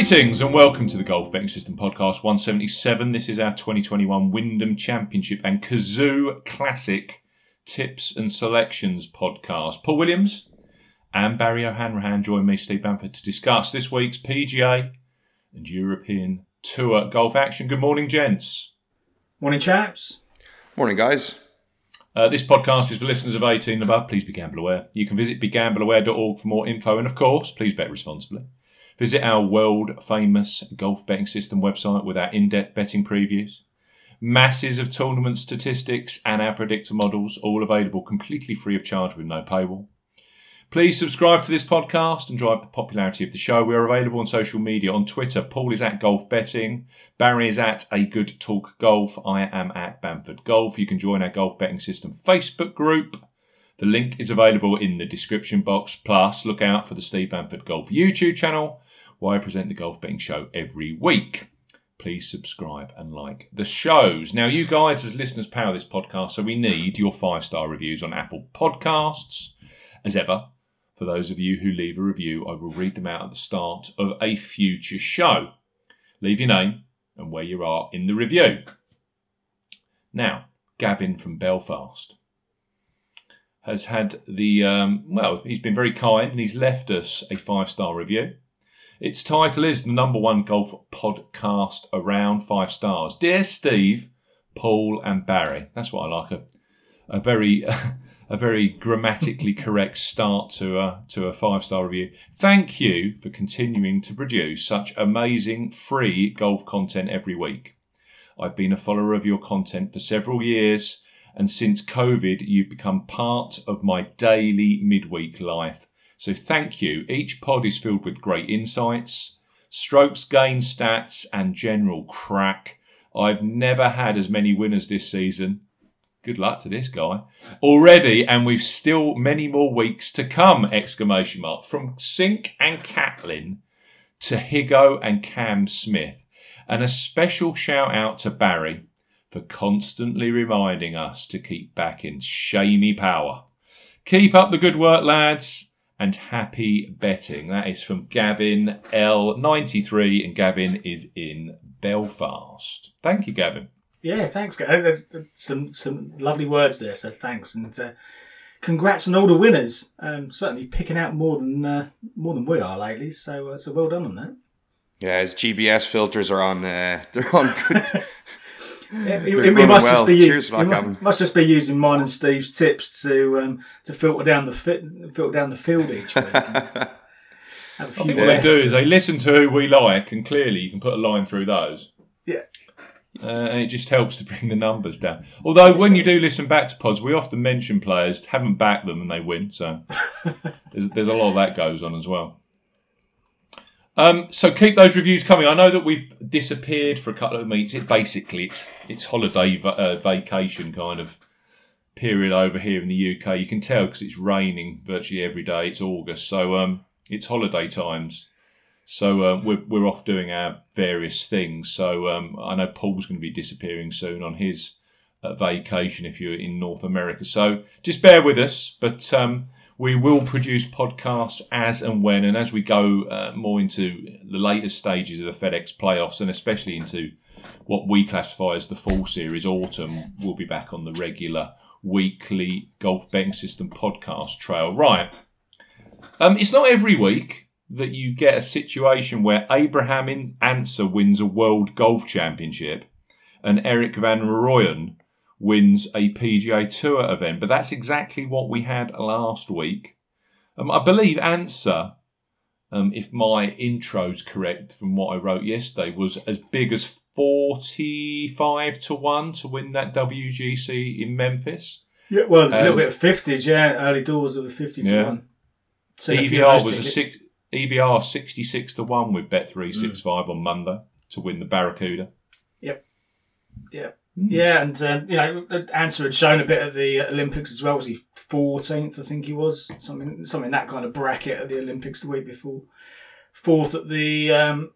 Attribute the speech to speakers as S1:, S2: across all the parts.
S1: Greetings and welcome to the Golf Betting System Podcast 177. This is our 2021 Wyndham Championship and Cazoo Classic Tips and Selections podcast. Paul Williams and Barry O'Hanrahan join me, Steve Bamford, to discuss this week's PGA and European Tour golf action. Good morning, gents.
S2: Morning, chaps.
S3: Morning, guys.
S1: Uh, this podcast is for listeners of 18 and above. Please be gamble aware. You can visit begambleaware.org for more info, and of course, please bet responsibly. Visit our world famous golf betting system website with our in depth betting previews, masses of tournament statistics, and our predictor models, all available completely free of charge with no paywall. Please subscribe to this podcast and drive the popularity of the show. We are available on social media. On Twitter, Paul is at Golf Betting, Barry is at A Good Talk Golf, I am at Bamford Golf. You can join our Golf Betting System Facebook group. The link is available in the description box. Plus, look out for the Steve Bamford Golf YouTube channel, where I present the golf betting show every week. Please subscribe and like the shows. Now, you guys, as listeners, power this podcast, so we need your five star reviews on Apple Podcasts. As ever, for those of you who leave a review, I will read them out at the start of a future show. Leave your name and where you are in the review. Now, Gavin from Belfast has had the, um, well, he's been very kind and he's left us a five star review. Its title is the number one golf podcast around five stars. Dear Steve, Paul, and Barry. That's what I like. A, a very. a very grammatically correct start to a to a five star review. Thank you for continuing to produce such amazing free golf content every week. I've been a follower of your content for several years, and since COVID, you've become part of my daily midweek life. So thank you. Each pod is filled with great insights, strokes gain stats, and general crack. I've never had as many winners this season. Good luck to this guy. Already and we've still many more weeks to come exclamation mark from cink and catlin to higgo and cam smith. And a special shout out to barry for constantly reminding us to keep back in shamey power. Keep up the good work lads and happy betting that is from gavin l93 and gavin is in belfast thank you gavin
S2: Yeah, thanks. guys. Oh, There's some some lovely words there, so thanks and uh, congrats on all the winners. Um, certainly picking out more than uh, more than we are lately. So uh, so well done on that.
S3: Yeah, his GBS filters are on. Uh, they're on good.
S2: Yeah, he,
S3: They're
S2: he
S3: running
S2: must
S3: well.
S2: just be
S3: Cheers
S2: using,
S3: for that,
S2: he mu-
S3: Gavin.
S2: must just be using mine and Steve's tips to um, to filter down the fit, filter down the field each week. and, have a
S1: I
S2: few
S1: think what they do is they listen to who we like, and clearly you can put a line through those.
S2: Yeah.
S1: Uh, and it just helps to bring the numbers down. Although when you do listen back to pods, we often mention players haven't backed them and they win. So there's, there's a lot of that goes on as well. Um, so keep those reviews coming. I know that we've disappeared for a couple of weeks. It basically it's it's holiday uh, vacation kind of period over here in the UK. You can tell because it's raining virtually every day. It's August, so um, it's holiday times. So uh, we're we're off doing our various things. So um, I know Paul's going to be disappearing soon on his uh, vacation if you're in North America. So just bear with us, but um, we will produce podcasts as and when, and as we go uh, more into the later stages of the FedEx playoffs, and especially into what we classify as the fall series, autumn, we'll be back on the regular weekly golf betting system podcast trail. Right. Um, it's not every week that you get a situation where Abraham Ancer wins a World Golf Championship and Erik van Rooyen wins a PGA Tour event, but that's exactly what we had last week. Um, I believe Ancer, um, if my intro's correct from what I wrote yesterday, was as big as 45 to 1 to win that WGC in Memphis.
S2: Yeah, well, there's a little bit of fifties. Yeah, early doors of the fifty to
S1: Yeah.
S2: one. Seen a
S1: EVR
S2: few of those
S1: was a six. EVR 66 to 1 with Bet365 on Monday to win the Barracuda. Yep.
S2: Yeah. Yeah, and uh, you know, Ancer had shown a bit at the Olympics as well. Was he fourteenth? I think he was something, something that kind of bracket at the Olympics the week before. Fourth at the um,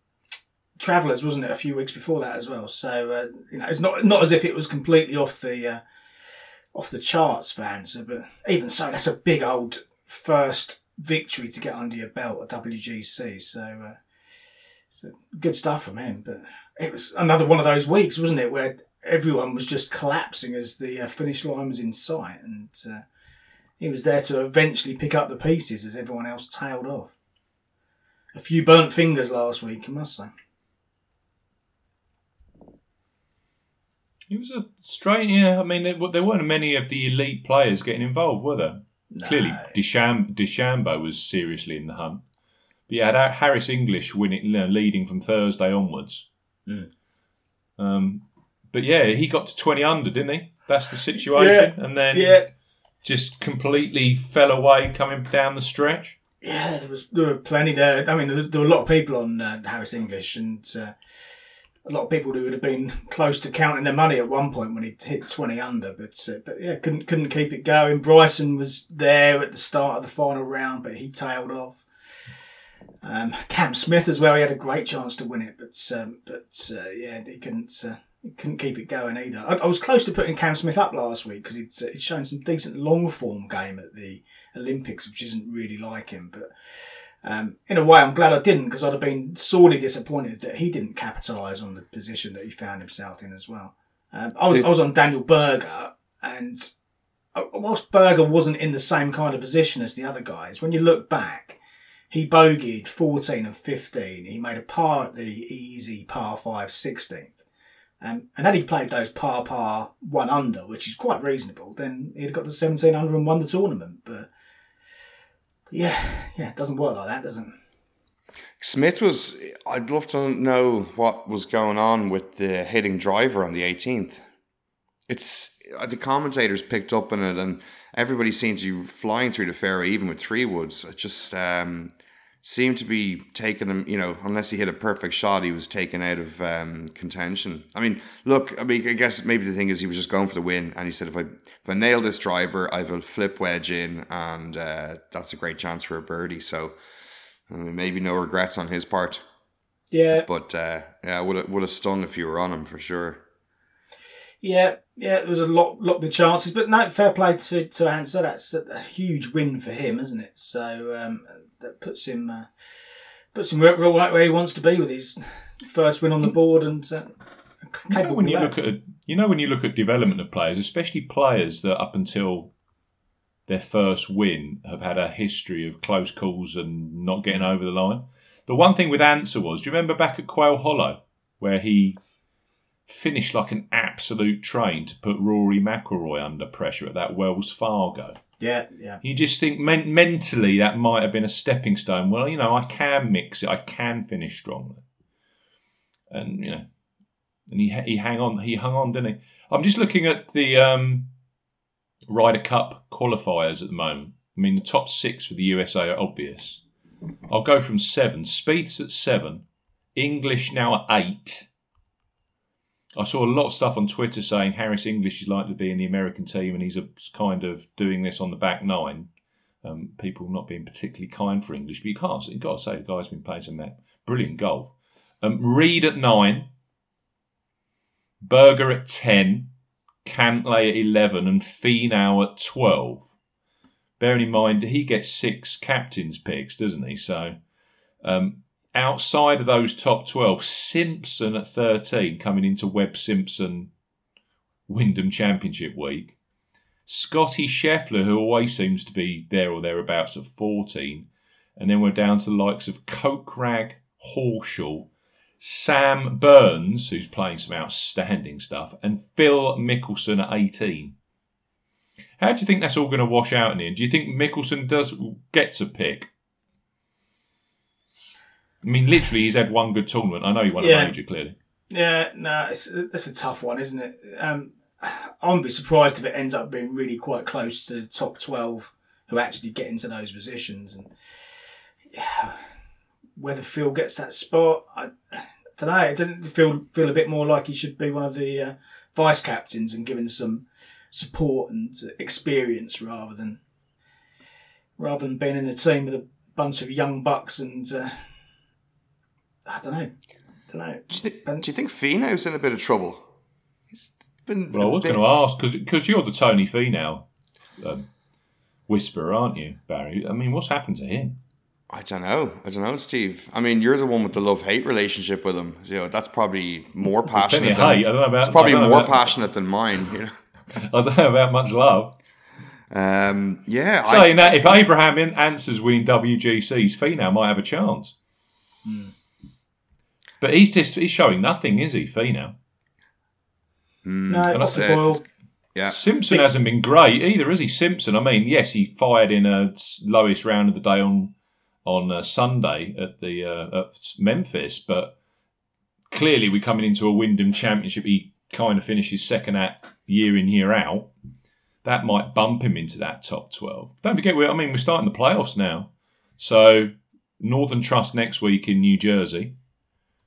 S2: Travellers, wasn't it? A few weeks before that as well. So uh, you know, it's not not as if it was completely off the uh, off the charts for Ancer, but even so, that's a big old first victory to get under your belt at WGC. So, uh, so good stuff from him. But it was another one of those weeks, wasn't it, where everyone was just collapsing as the uh, finish line was in sight, and uh, he was there to eventually pick up the pieces as everyone else tailed off. A few burnt fingers last week, I must say.
S1: It was a straight, yeah. I mean, there, there weren't many of the elite players getting involved, were there?
S2: No.
S1: Clearly, Deschamps, DeChambeau was seriously in the hunt. But you had Harris English winning, leading from Thursday onwards.
S2: Mm.
S1: Um, but yeah, he got to 20 under, didn't he? That's the situation. And then
S2: Yeah,
S1: just completely fell away coming down the stretch.
S2: Yeah, there was there were plenty there. I mean, there, there were a lot of people on uh, Harris English, and uh, a lot of people who would have been close to counting their money at one point when he hit twenty under. But uh, but yeah, couldn't couldn't keep it going. Bryson was there at the start of the final round, but he tailed off. Um, Cam Smith as well. He had a great chance to win it, but um, but uh, yeah, he couldn't. Couldn't keep it going either. I, I was close to putting Cam Smith up last week because he'd, uh, he'd shown some decent long form game at the Olympics, which isn't really like him. But um, in a way, I'm glad I didn't because I'd have been sorely disappointed that he didn't capitalise on the position that he found himself in as well. Um, I was I was on Daniel Berger, and uh, whilst Berger wasn't in the same kind of position as the other guys, when you look back, he bogeyed 14 and 15. He made a par at the easy par 5 16th. Um, and had he played those par par one under, which is quite reasonable, then he'd have got to 17 under and won the tournament. But yeah, yeah, it doesn't work like that, does it?
S3: Smith was. I'd love to know what was going on with the hitting driver on the 18th. It's uh, the commentators picked up on it, and everybody seemed to be flying through the fairway, even with three woods. It just um, seemed to be taking him. You know, unless he hit a perfect shot, he was taken out of um, contention. I mean, look. I mean, I guess maybe the thing is he was just going for the win, and he said, "If I if I nail this driver, I will flip wedge in, and uh, that's a great chance for a birdie." So. I mean, maybe no regrets on his part,
S2: Yeah,
S3: but uh, yeah, would have would have stung if you were on him for sure.
S2: yeah, yeah. There was a lot, lot of chances, but no, fair play to to Ancer. That's a, a huge win for him, isn't it? So um, that puts him uh, puts him right right where he wants to be with his first win on the board and uh,
S1: You know, when you look at you know when you look at development of players, especially players that up until their first win have had a history of close calls and not getting over the line. The one thing with Ancer was, do you remember back at Quail Hollow where he finished like an absolute train to put Rory McIlroy under pressure at that Wells Fargo?
S2: Yeah, yeah.
S1: You just think men- mentally that might have been a stepping stone. Well, you know, I can mix it. I can finish strongly, and you know, and he he hang on. He hung on, didn't he? I'm just looking at the um, Ryder Cup qualifiers at the moment. I mean, the top six for the USA are obvious. I'll go from seven. Spieth's at seven. English now at eight. I saw a lot of stuff on Twitter saying Harris English is likely to be in the American team and he's a, kind of doing this on the back nine. Um, people not being particularly kind for English, but you can't. You've got to say the guy's been playing some brilliant golf. Um, Reed at nine, Berger at ten, Cantlay at eleven, and Finau at twelve. Bearing in mind he gets six captains picks, doesn't he? So um, outside of those top 12, Simpson at 13 coming into Webb Simpson Wyndham Championship week. Scotty Scheffler, who always seems to be there or thereabouts at 14. And then we're down to the likes of Kokrak, Horschel, Sam Burns, who's playing some outstanding stuff, and Phil Mickelson at 18. How do you think that's all going to wash out in the end? Do you think Mickelson does gets a pick? I mean, literally, he's had one good tournament. I know he won
S2: Yeah.
S1: a major, clearly.
S2: Yeah, no, it's that's a tough one, isn't it? Um, I wouldn't be surprised if it ends up being really quite close to the top twelve who actually get into those positions. And yeah, whether Phil gets that spot, I, I don't know. It doesn't feel feel a bit more like he should be one of the uh, vice captains and given some support and experience rather than rather than being in the team with a bunch of young bucks and uh, I don't know. Don't know.
S3: Do you, think, do you think Finau's in a bit of trouble? He's been.
S1: Well, I was going to ask because you're the Tony Finau um, whisperer, aren't you, Barry? I mean, what's happened to him?
S3: I don't know. I don't know, Steve. I mean, you're the one with the love hate relationship with him. You know, that's probably more passionate.
S1: Than, hate. I don't know about,
S3: it's probably more about, passionate than mine. You know?
S1: I don't know about much love.
S3: Um, yeah.
S1: Saying I, that, if Abraham Ancer's winning WGCs, Finau might have a chance.
S2: Hmm.
S1: But he's just he's showing nothing, is he, Finau?
S2: Mm, no, it's the Boyle.
S3: Yeah.
S1: Simpson hasn't been great either, has he? Simpson. I mean, yes, he fired in a lowest round of the day on on uh, Sunday at the uh, at Memphis, but clearly we're coming into a Wyndham Championship. He kind of finishes second at year in year out. That might bump him into that top twelve. Don't forget, we I mean, we're starting the playoffs now, so Northern Trust next week in New Jersey.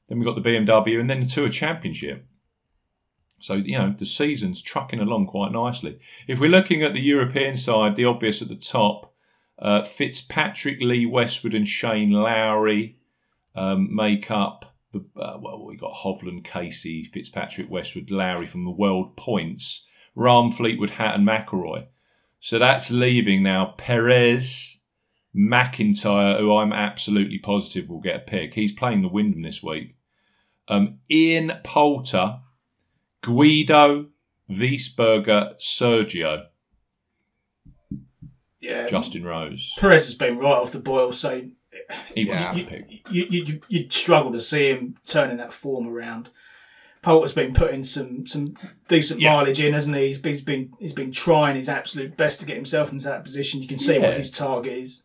S1: Then we've got the BMW and then the Tour Championship. So, you know, the season's trucking along quite nicely. If we're looking at the European side, the obvious at the top, uh, Fitzpatrick, Lee Westwood, and Shane Lowry um, make up the. Uh, well, we got Hovland, Casey, Fitzpatrick, Westwood, Lowry from the world points. Rahm, Fleetwood, Hatton, McIlroy. So that's leaving now Perez, MacIntyre, who I'm absolutely positive will get a pick. He's playing the Wyndham this week. Um, Ian Poulter, Guido, Wiesberger, Sergio.
S2: Yeah,
S1: Justin Rose.
S2: Perez has been right off the boil, so
S1: he
S2: yeah. you, you, you, you'd struggle to see him turning that form around. Poulter's been putting some some decent yeah. mileage in, hasn't he? He's, he's been he's been trying his absolute best to get himself into that position. You can see yeah. what his target is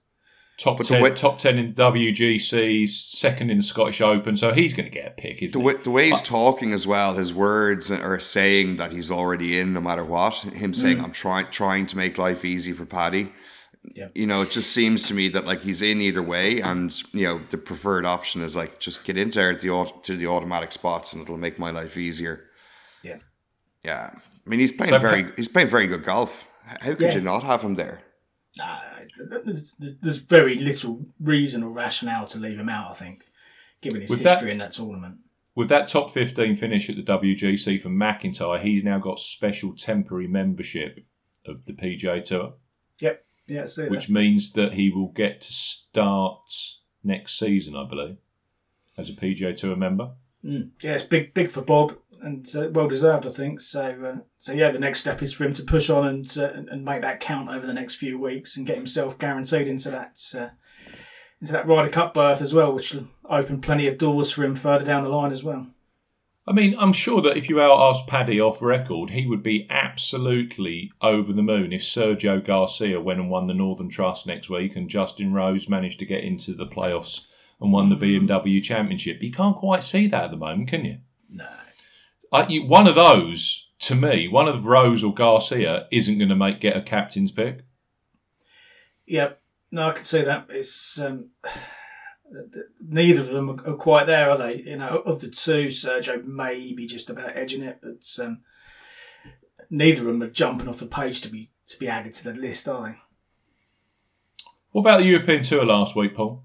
S1: top but 10, top 10 in WGCs, second in the Scottish Open, so he's going to get a pick, isn't
S3: the way, the way he's talking as well, his words are saying that he's already in no matter what. Him saying, mm. I'm trying trying to make life easy for Paddy.
S2: Yeah.
S3: You know, it just seems to me that like he's in either way, and you know the preferred option is like just get into there the to the automatic spots, and it'll make my life easier.
S2: Yeah,
S3: yeah. I mean, he's playing so, very he's playing very good golf. How could yeah. you not have him there?
S2: Uh, there's, there's, very little reason or rationale to leave him out. I think, given his with history that, in that tournament.
S1: With that top 15 finish at the WGC for MacIntyre, he's now got special temporary membership of the PGA Tour.
S2: Yep. Yeah,
S1: which means that he will get to start next season, I believe, as a PGA Tour member.
S2: Mm. Yeah, it's big, big for Bob and uh, well deserved, I think. So, uh, so yeah, the next step is for him to push on and uh, and make that count over the next few weeks and get himself guaranteed into that uh, into that Ryder Cup berth as well, which will open plenty of doors for him further down the line as well.
S1: I mean, I'm sure that if you asked Paddy off record, he would be absolutely over the moon if Sergio Garcia went and won the Northern Trust next week and Justin Rose managed to get into the playoffs and won the. BMW Championship. You can't quite see that at the moment, can you?
S2: No.
S1: You, one of those, to me, one of Rose or Garcia isn't going to make get a captain's pick.
S2: Yep, no, I can see that. It's um, neither of them are, quite there, are they? You know, of the two, Sergio may be just about edging it, but um, neither of them are jumping off the page to be to be added to the list, are they?
S1: What about the European Tour last week, Paul?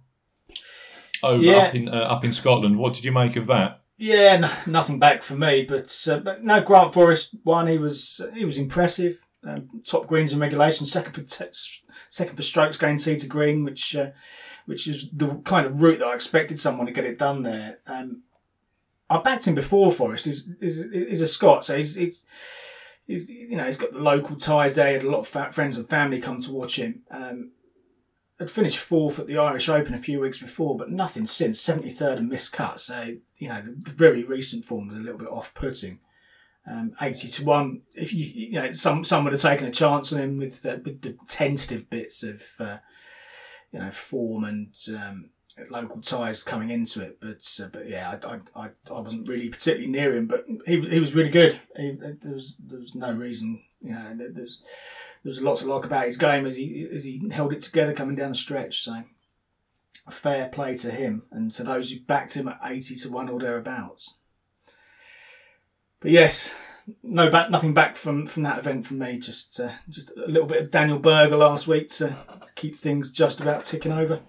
S1: Over yeah. up in uh, up in Scotland. What did you make of that?
S2: Yeah, no, nothing back for me, but uh, but no, Grant Forrest won. He was he was impressive. Um, top greens in regulation, second for te- second for strokes gained tee to green, which uh, which is the kind of route that I expected someone to get it done there. Um, I backed him before Forrest. He's, he's, he's a Scot, so he's, he's, he's, you know he's got the local ties there. He had a lot of friends and family come to watch him. Um, had finished fourth at the Irish Open a few weeks before, but nothing since. 73rd and missed cut. So, you know, the, the very recent form was a little bit off putting. Um, 80 to 1. If you, you know, some, some would have taken a chance on him with, with the tentative bits of, uh, you know, form and, um, local ties coming into it. But, uh, but yeah, I, I, I, wasn't really particularly near him, but he, he was really good. He, there was, there was no reason, you know, there's, there was a lot to like about his game as he as he held it together coming down the stretch. So fair play to him and to those who backed him at 80 to 1 or thereabouts. But yes, no back, nothing back from, from that event from me. Just uh, just a little bit of Daniel Berger last week to, to keep things just about ticking over.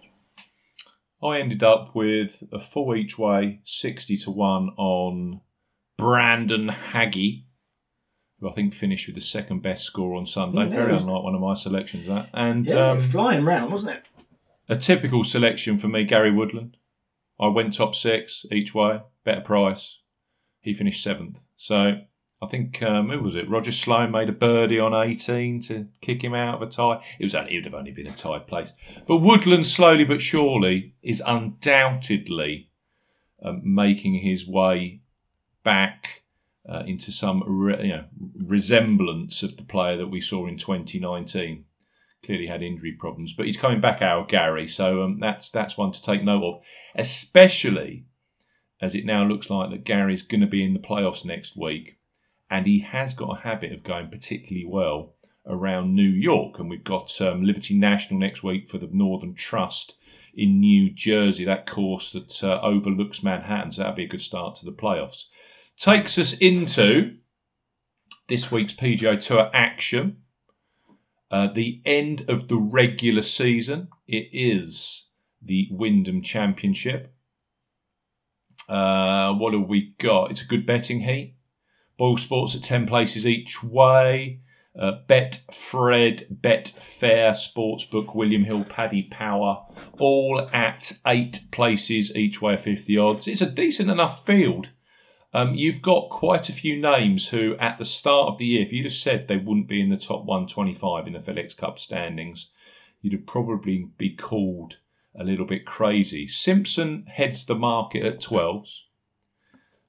S1: I ended up with a full each way, 60 to 1 on Brandon Hagy, who I think finished with the second best score on Sunday.
S2: Mm,
S1: Very
S2: was-
S1: unlike one of my selections, that. And
S2: Yeah,
S1: um,
S2: flying round, wasn't it?
S1: a typical selection for me, Gary Woodland. I went top six each way, better price. He finished seventh. So I think, um, who was it? Roger Sloan made a birdie on 18 to kick him out of a tie. It was only, it would have only been a tied place. But Woodland, slowly but surely, is undoubtedly um, making his way back uh, into some re- you know, resemblance of the player that we saw in 2019 clearly had injury problems, but he's coming back our Gary, so um, that's that's one to take note of, especially as it now looks like that Gary's going to be in the playoffs next week, and he has got a habit of going particularly well around New York, and we've got um, Liberty National next week for the Northern Trust in New Jersey, that course that uh, overlooks Manhattan, so that'll be a good start to the playoffs. Takes us into this week's PGA Tour action. Uh, the end of the regular season. It is the Wyndham Championship. Uh, what have we got? It's a good betting heat. BoyleSports at 10 places each way. Uh, Bet Fred, Bet Fair, Sportsbook, William Hill, Paddy Power, all at eight places each way, 50 odds. It's a decent enough field. Um, you've got quite a few names who, at the start of the year, if you'd have said they wouldn't be in the top 125 in the FedEx Cup standings, you'd have probably be called a little bit crazy. Simpson heads the market at 12s,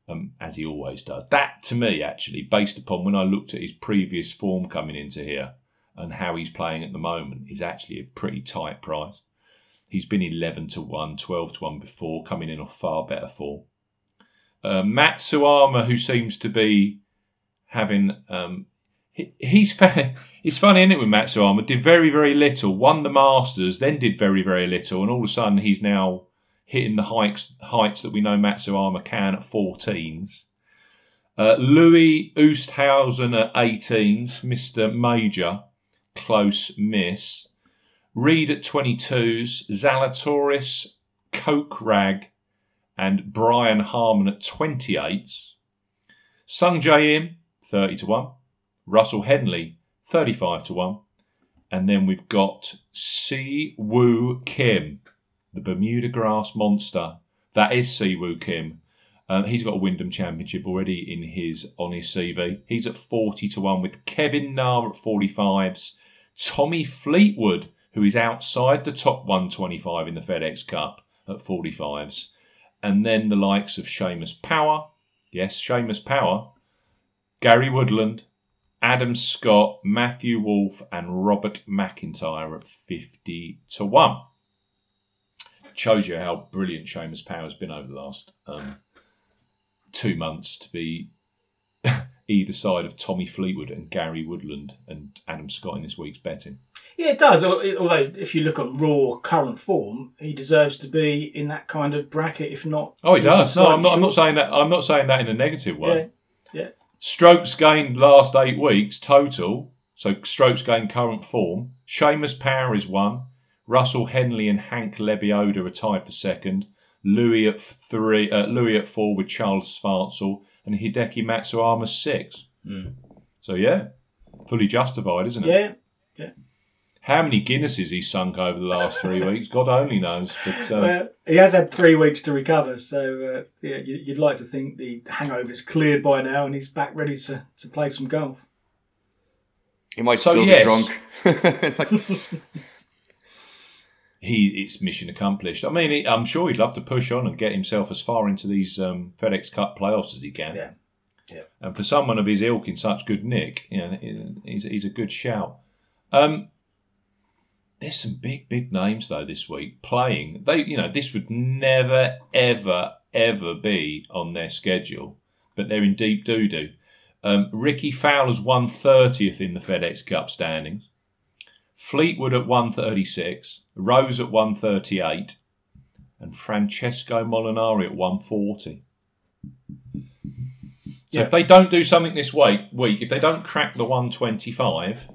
S1: um, as he always does. That, to me, actually, based upon when I looked at his previous form coming into here and how he's playing at the moment, is actually a pretty tight price. He's been 11 to 1, 12 to 1 before, coming in off far better form. Uh, Matsuyama, who seems to be having, um, he, he's it's funny, isn't it, with Matsuyama? Did very, very little, won the Masters, then did very, very little, and all of a sudden he's now hitting the heights heights that we know Matsuyama can at 14s. Uh, Louis Oosthuizen at 18s, Mr. Major, close miss. Reed at 22s, Zalatoris, Kokrak, and Brian Harman at 28s. Sung Jae Im, 30 to 1. Russell Henley, 35 to 1. And then we've got Si Woo Kim, the Bermuda grass monster. That is Si Woo Kim. Um, he's got a Wyndham Championship already in his on his CV. He's at 40 to 1 with Kevin Na at 45s. Tommy Fleetwood, who is outside the top 125 in the FedEx Cup at 45s and then the likes of Seamus Power, yes, Seamus Power, Gary Woodland, Adam Scott, Matthew Wolff, and Robert MacIntyre at 50 to 1. Shows you how brilliant Seamus Power has been over the last um, two months to be either side of Tommy Fleetwood and Gary Woodland and Adam Scott in this week's betting.
S2: Yeah, it does. Although, if you look on raw current form, he deserves to be in that kind of bracket, if not.
S1: Oh, he does. No, I'm not. I'm not saying that. I'm not saying that in a negative way.
S2: Yeah, yeah.
S1: Strokes gained last eight weeks total. So strokes gained current form. Seamus Power is one. Russell Henley and Hank Lebioda are tied for second. Louis at three. Uh, Louis at four with Charl Schwartzel and Hideki Matsuyama six. So yeah, fully justified, isn't it?
S2: Yeah. yeah.
S1: How many Guinnesses he's sunk over the last three weeks, God only knows. But um,
S2: Well, he has had three weeks to recover, so uh, yeah, you- you'd like to think the hangover's cleared by now and he's back ready to, to play some golf.
S3: He might
S1: So,
S3: still
S1: yes.
S3: be drunk.
S1: He it's mission accomplished. I mean, he, I'm sure he'd love to push on and get himself as far into these um, FedEx Cup playoffs as he can.
S2: Yeah. Yeah.
S1: And for someone of his ilk in such good nick, you know, he's, he's a good shout. Um, there's some big, big names though this week playing. They, you know, this would never, ever, ever be on their schedule, but they're in deep doo doo. Um, Rickie Fowler's 130th in the FedEx Cup standings. Fleetwood at 136, Rose at 138, and Francesco Molinari at 140. So
S2: Yeah.
S1: if they don't do something this week, week, if they don't crack the 125,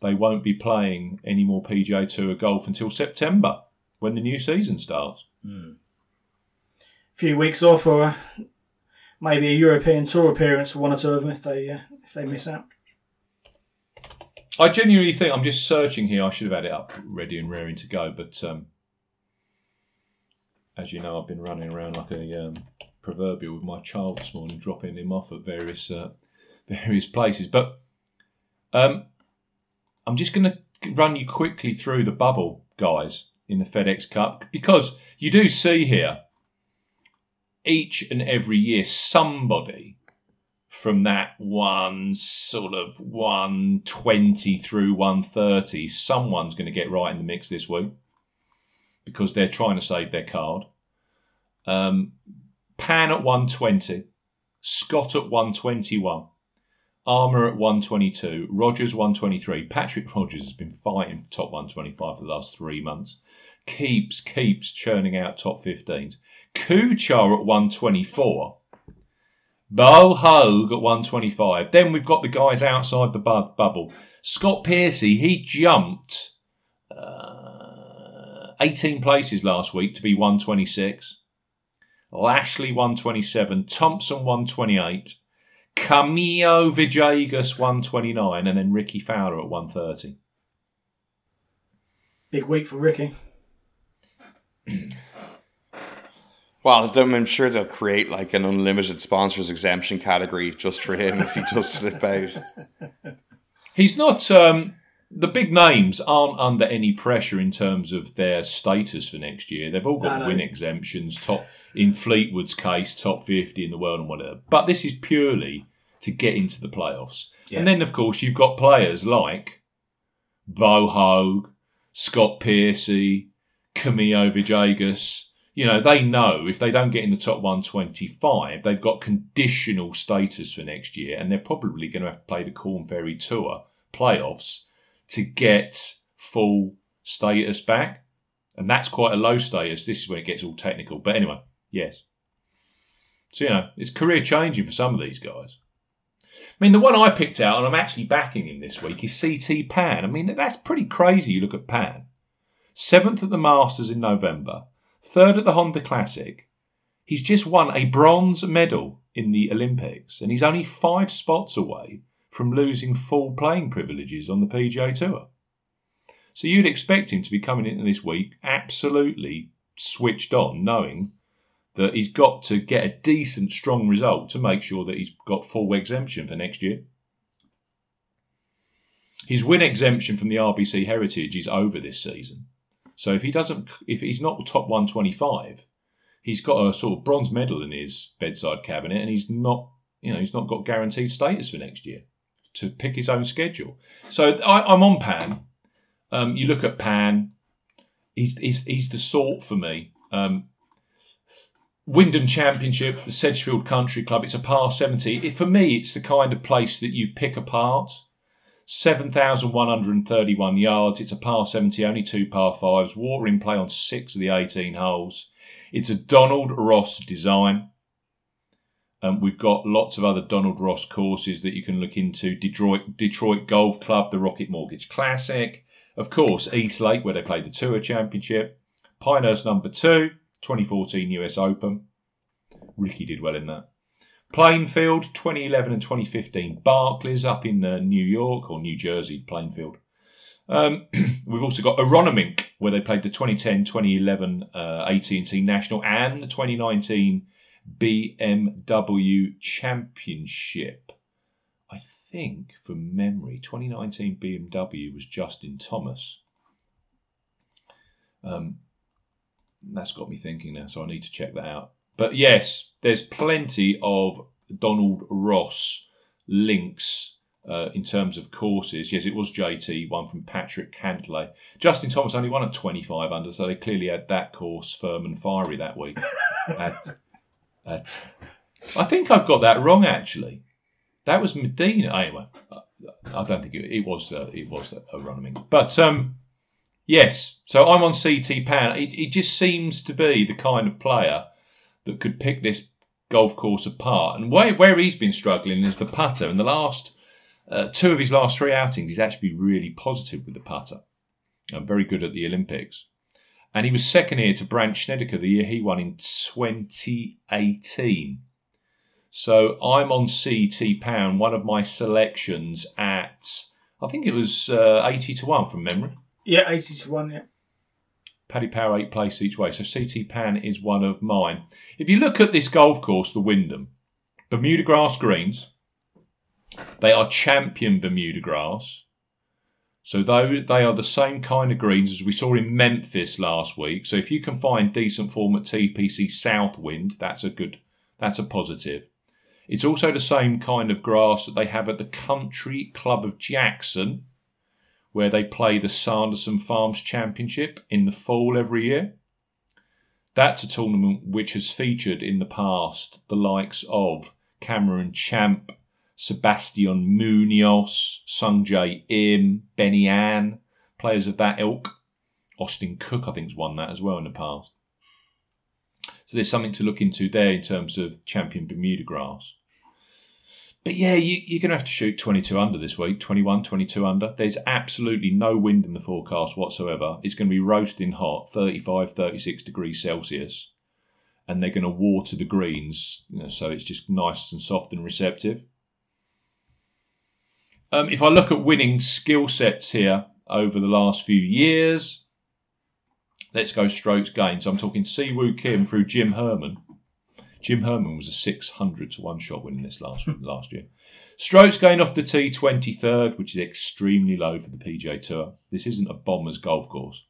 S1: they won't be playing any more PGA Tour golf until September when the new season starts.
S2: A few weeks off, or maybe a European Tour appearance for one or two of them if they uh, if they miss out.
S1: I genuinely think I'm just searching here. I should have had it up ready and raring to go, but um, as you know, I've been running around like a um, proverbial with my child this morning, dropping him off at various uh, various places. But um, I'm just going to run you quickly through the bubble, guys, in the FedEx Cup because you do see here each and every year somebody from that one sort of 120 through 130, someone's going to get right in the mix this week because they're trying to save their card. Um, Pan at 120, Scott at 121, Armour at 122, Rodgers 123. Patrick Rodgers has been fighting top 125 for the last three months. Keeps, keeps churning out top 15s. Kuchar at 124. Bo Hoag at 125. Then we've got the guys outside the bu- bubble. Scott Piercy, he jumped uh, 18 places last week to be 126. Lashley 127. Thompson 128. Camilo Villegas 129. And then Rickie Fowler at 130.
S2: Big week for Rickie.
S3: Well, I'm sure they'll create like an unlimited sponsors exemption category just for him if he does slip out.
S1: He's not. Um, the big names aren't under any pressure in terms of their status for next year. They've all got
S2: No, no.
S1: win exemptions. Top in Fleetwood's case, top fifty in the world and whatever. But this is purely to get into the playoffs.
S2: Yeah.
S1: And then, of course, you've got players like Bo Hoag, Scott Piercy, Camilo Villegas. You know, they know if they don't get in the top 125, they've got conditional status for next year, and they're probably going to have to play the Corn Ferry Tour playoffs to get full status back. And that's quite a low status. This is where it gets all technical. But anyway, yes. So, you know, it's career changing for some of these guys. I mean, the one I picked out, and I'm actually backing him this week, is CT Pan. I mean, that's pretty crazy. You look at Pan. Seventh at the Masters in November, third at the Honda Classic. He's just won a bronze medal in the Olympics, and he's only five spots away from losing full playing privileges on the PGA Tour. So you'd expect him to be coming into this week absolutely switched on, knowing that he's got to get a decent, strong result to make sure that he's got full exemption for next year. His win exemption from the RBC Heritage is over this season. So if he doesn't, if he's not top 125, he's got a sort of bronze medal in his bedside cabinet, and he's not, you know, he's not got guaranteed status for next year to pick his own schedule. So I, I'm on Pan. Um, you look at Pan, he's he's, he's the sort for me. Um, Wyndham Championship, the Sedgefield Country Club, it's a par 70. It, for me, it's the kind of place that you pick apart. 7,131 yards. It's a par 70, only two par fives. Water in play on six of the 18 holes. It's a Donald Ross design. Um, we've got lots of other Donald Ross courses that you can look into. Detroit, Detroit Golf Club, the Rocket Mortgage Classic. Of course, East Lake, where they played the Tour Championship. Pinehurst number two, 2014 US Open. Rickie did well in that. Plainfield, 2011 and 2015. Barclays up in uh, New York or New Jersey, Plainfield. Um, we've also got Aronimink, where they played the 2010, 2011 uh, AT&T National and the 2019 BMW Championship. I think, from memory, 2019 BMW was Justin Thomas. Um, that's got me thinking now, so I need to check that out. But yes, there's plenty of Donald Ross links uh, in terms of courses. Yes, it was JT, one from Patrick Cantlay. Justin Thomas only won at 25 under, so they clearly had that course firm and fiery that week. at, at, I think I've got that wrong actually. That was Medinah. Anyway, I don't think it, it was. Uh, it was a running, but um, Yes. So I'm on CT Pan. It, it just seems to be the kind of player that could pick this golf course apart. And where, where he's been struggling is the putter. In the last uh, two of his last three outings, he's actually been really positive with the putter. And very good at the Olympics. And he was second here to Brandt Snedeker the year he won in 2018. So I'm on CT Pan, one of my selections at, I think it was uh, 80 to 1 from memory.
S2: Yeah, 80 to 1, yeah.
S1: Paddy Power, eight place each way. So CT Pan is one of mine. If you look at this golf course, the Wyndham, Bermuda grass greens, they are champion Bermuda grass. So though they are the same kind of greens as we saw in Memphis last week. So if you can find decent form at TPC Southwind, that's a good, that's a positive. It's also the same kind of grass that they have at the Country Club of Jackson, where they play the Sanderson Farms Championship in the fall every year. That's a tournament which has featured in the past the likes of Cameron Champ, Sebastian Munoz, Sungjae Im, Benny An, players of that ilk. Austin Cook, I think, has won that as well in the past. So there's something to look into there in terms of champion Bermuda grass. But yeah, you, you're going to have to shoot 22 under this week, 21, 22 under. There's absolutely no wind in the forecast whatsoever. It's going to be roasting hot, 35, 36 degrees Celsius. And they're going to water the greens, you know, so it's just nice and soft and receptive. Um, if I look at winning skill sets here over the last few years, let's go strokes gained. So I'm talking Siwoo Kim through Jim Herman. Jim Herman was a 600 to 1 shot winning this last hmm. last year. Strokes gained off the tee 23rd, which is extremely low for the PGA Tour. This isn't a bomber's golf course.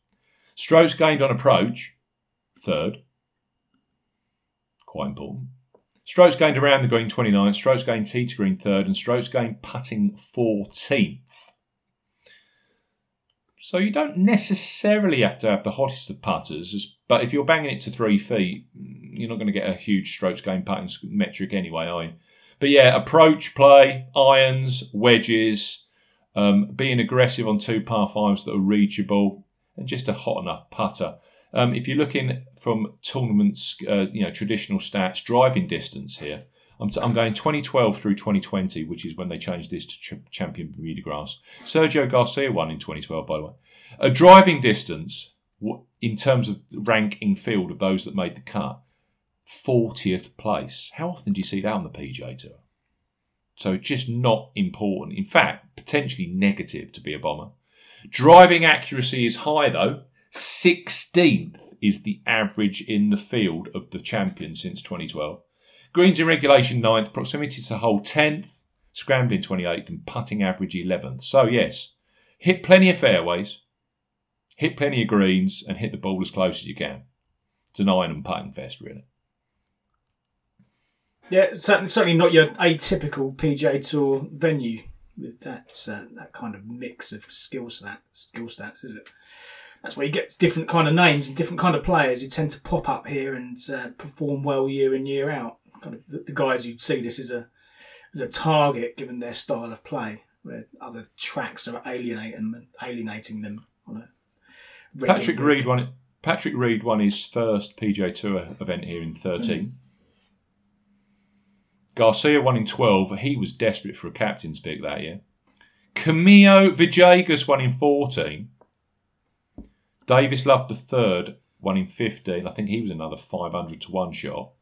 S1: Strokes gained on approach, third. Quite important. Strokes gained around the green 29th, strokes gained tee to green third, and strokes gained putting 14th. So you don't necessarily have to have the hottest of putters, but if you're banging it to three feet, you're not going to get a huge strokes gained putting metric anyway, are you? But yeah, approach play, irons, wedges, um, being aggressive on two par fives that are reachable, and just a hot enough putter. Um, if you're looking from tournaments, uh, you know, traditional stats, driving distance here, I'm, t- I'm, going 2012 through 2020, which is when they changed this to ch- Champion Bermuda Grass. Sergio Garcia won in 2012, by the way. A driving distance, in terms of ranking field of those that made the cut, 40th place. How often do you see that on the PGA Tour? So just not important. In fact, potentially negative to be a bomber. Driving accuracy is high though. 16th is the average in the field of the champion since 2012. Greens in regulation 9th, proximity to hole 10th, scrambling 28th, and putting average 11th. So, yes, hit plenty of fairways, hit plenty of greens, and hit the ball as close as you can. It's an iron and putting fest, really.
S2: Yeah, certainly, not your atypical PGA Tour venue with that uh, that kind of mix of skill stat skill stats, is it? That's where you get different kind of names and different kind of players who tend to pop up here and uh, perform well year in year out. Kind of the, the guys who see this as a as a target given their style of play, where other tracks are alienating them, alienating them on a
S1: Patrick Reed won. Patrick Reed won his first PGA Tour event here in 13. Mm. Garcia won in 12. He was desperate for a captain's pick that year. Camilo Villegas won in 14. Davis Love the third won in 15. I think he was another 500 to 1 shot.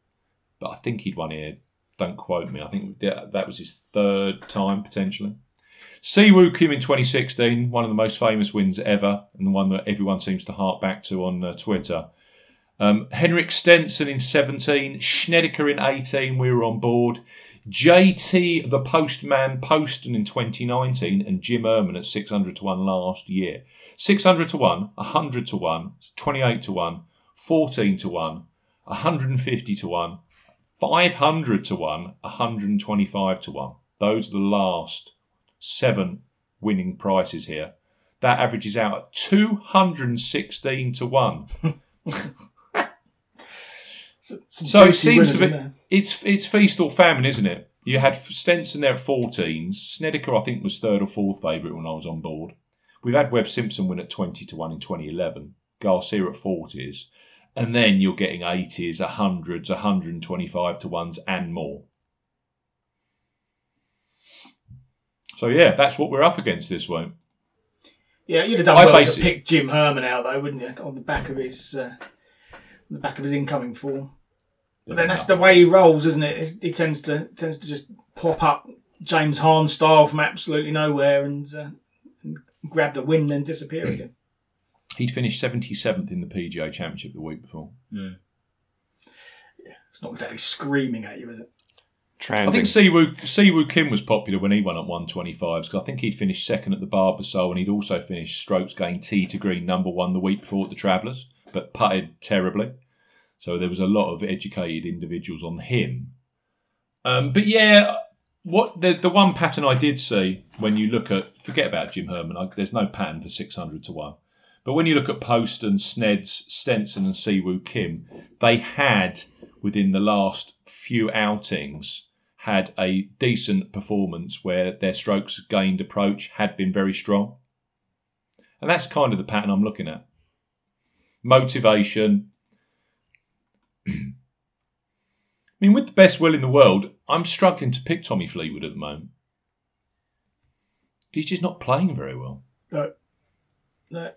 S1: But I think he'd won here. Don't quote me. I think that was his third time potentially. Siwoo Kim in 2016, one of the most famous wins ever, and the one that everyone seems to hark back to on uh, Twitter. Um, Henrik Stenson in 17, Snedeker in 18, we were on board. JT the Postman Poston in 2019 and Jim Herman at 600 to 1 last year. 600 to 1, 100 to 1, 28 to 1, 14 to 1, 150 to 1, 500 to 1, 125 to 1. Those are the last seven winning prices here. That averages out at 216 to 1. so it seems to be it's it's feast or famine, isn't it? You had Stenson there at 14s. Snedeker, I think, was third or fourth favourite when I was on board. we've had Webb Simpson win at 20 to 1 in 2011, Garcia at 40s, and then you're getting 80s, 100s, 125 to 1s, and more. So, yeah, that's what we're up against this week.
S2: Yeah, you'd have done
S1: I
S2: well to pick Jim Herman out though, wouldn't you? On the back of his, uh, on the back of his incoming form. But then that's the way he rolls, isn't it? He tends to tends to just pop up James Hahn style from absolutely nowhere and, uh, and grab the win, then disappear again.
S1: He'd finished 77th in the PGA Championship the week before. Yeah.
S2: It's not exactly screaming at you, is it?
S1: I think Siwoo, Siwoo Kim was popular when he won at 125s because I think he'd finished second at the Barbasol and he'd also finished strokes gained tee to green number one the week before at the Travellers, but putted terribly. So there was a lot of educated individuals on him. Um, but yeah, what the the one pattern I did see when you look at forget about Jim Herman, I, there's no pattern for 600 to one. But when you look at Poston, Sneds, Stenson, and Siwoo Kim, they had within the last few outings had a decent performance where their strokes gained approach had been very strong. And that's kind of the pattern I'm looking at. Motivation. I mean, with the best will in the world, I'm struggling to pick Tommy Fleetwood at the moment. He's just not playing very well.
S2: No. No.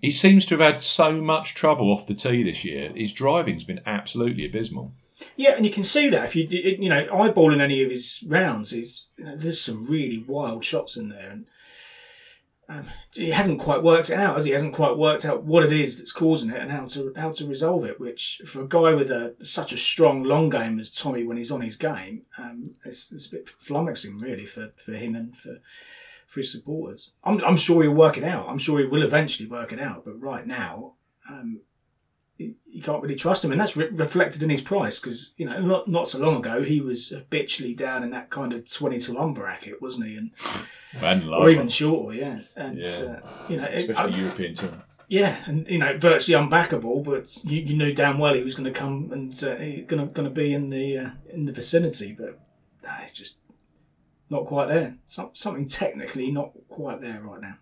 S1: He seems to have had so much trouble off the tee this year. His driving's been absolutely abysmal.
S2: Yeah, and you can see that if you you know eyeballing any of his rounds, is you know, there's some really wild shots in there, and um, he hasn't quite worked it out, has he? Hasn't quite worked out what it is that's causing it and how to how to resolve it. Which for a guy with a such a strong long game as Tommy when he's on his game, um, it's, it's a bit flummoxing really for, for him and for for his supporters. I'm I'm sure he'll work it out. I'm sure he will eventually work it out, but right now. Um, you can't really trust him, and that's re- reflected in his price because you know not not so long ago he was habitually down in that kind of twenty to one bracket, wasn't he? And
S1: And
S2: or even shorter, yeah. And
S1: Yeah.
S2: uh, you know, it,
S1: especially
S2: I-
S1: European tour.
S2: yeah, and you know, virtually unbackable, but you, you knew damn well he was going to come and uh, going to going to be in the uh, in the vicinity, but nah, it's just not quite there. Some, something technically not quite there right now.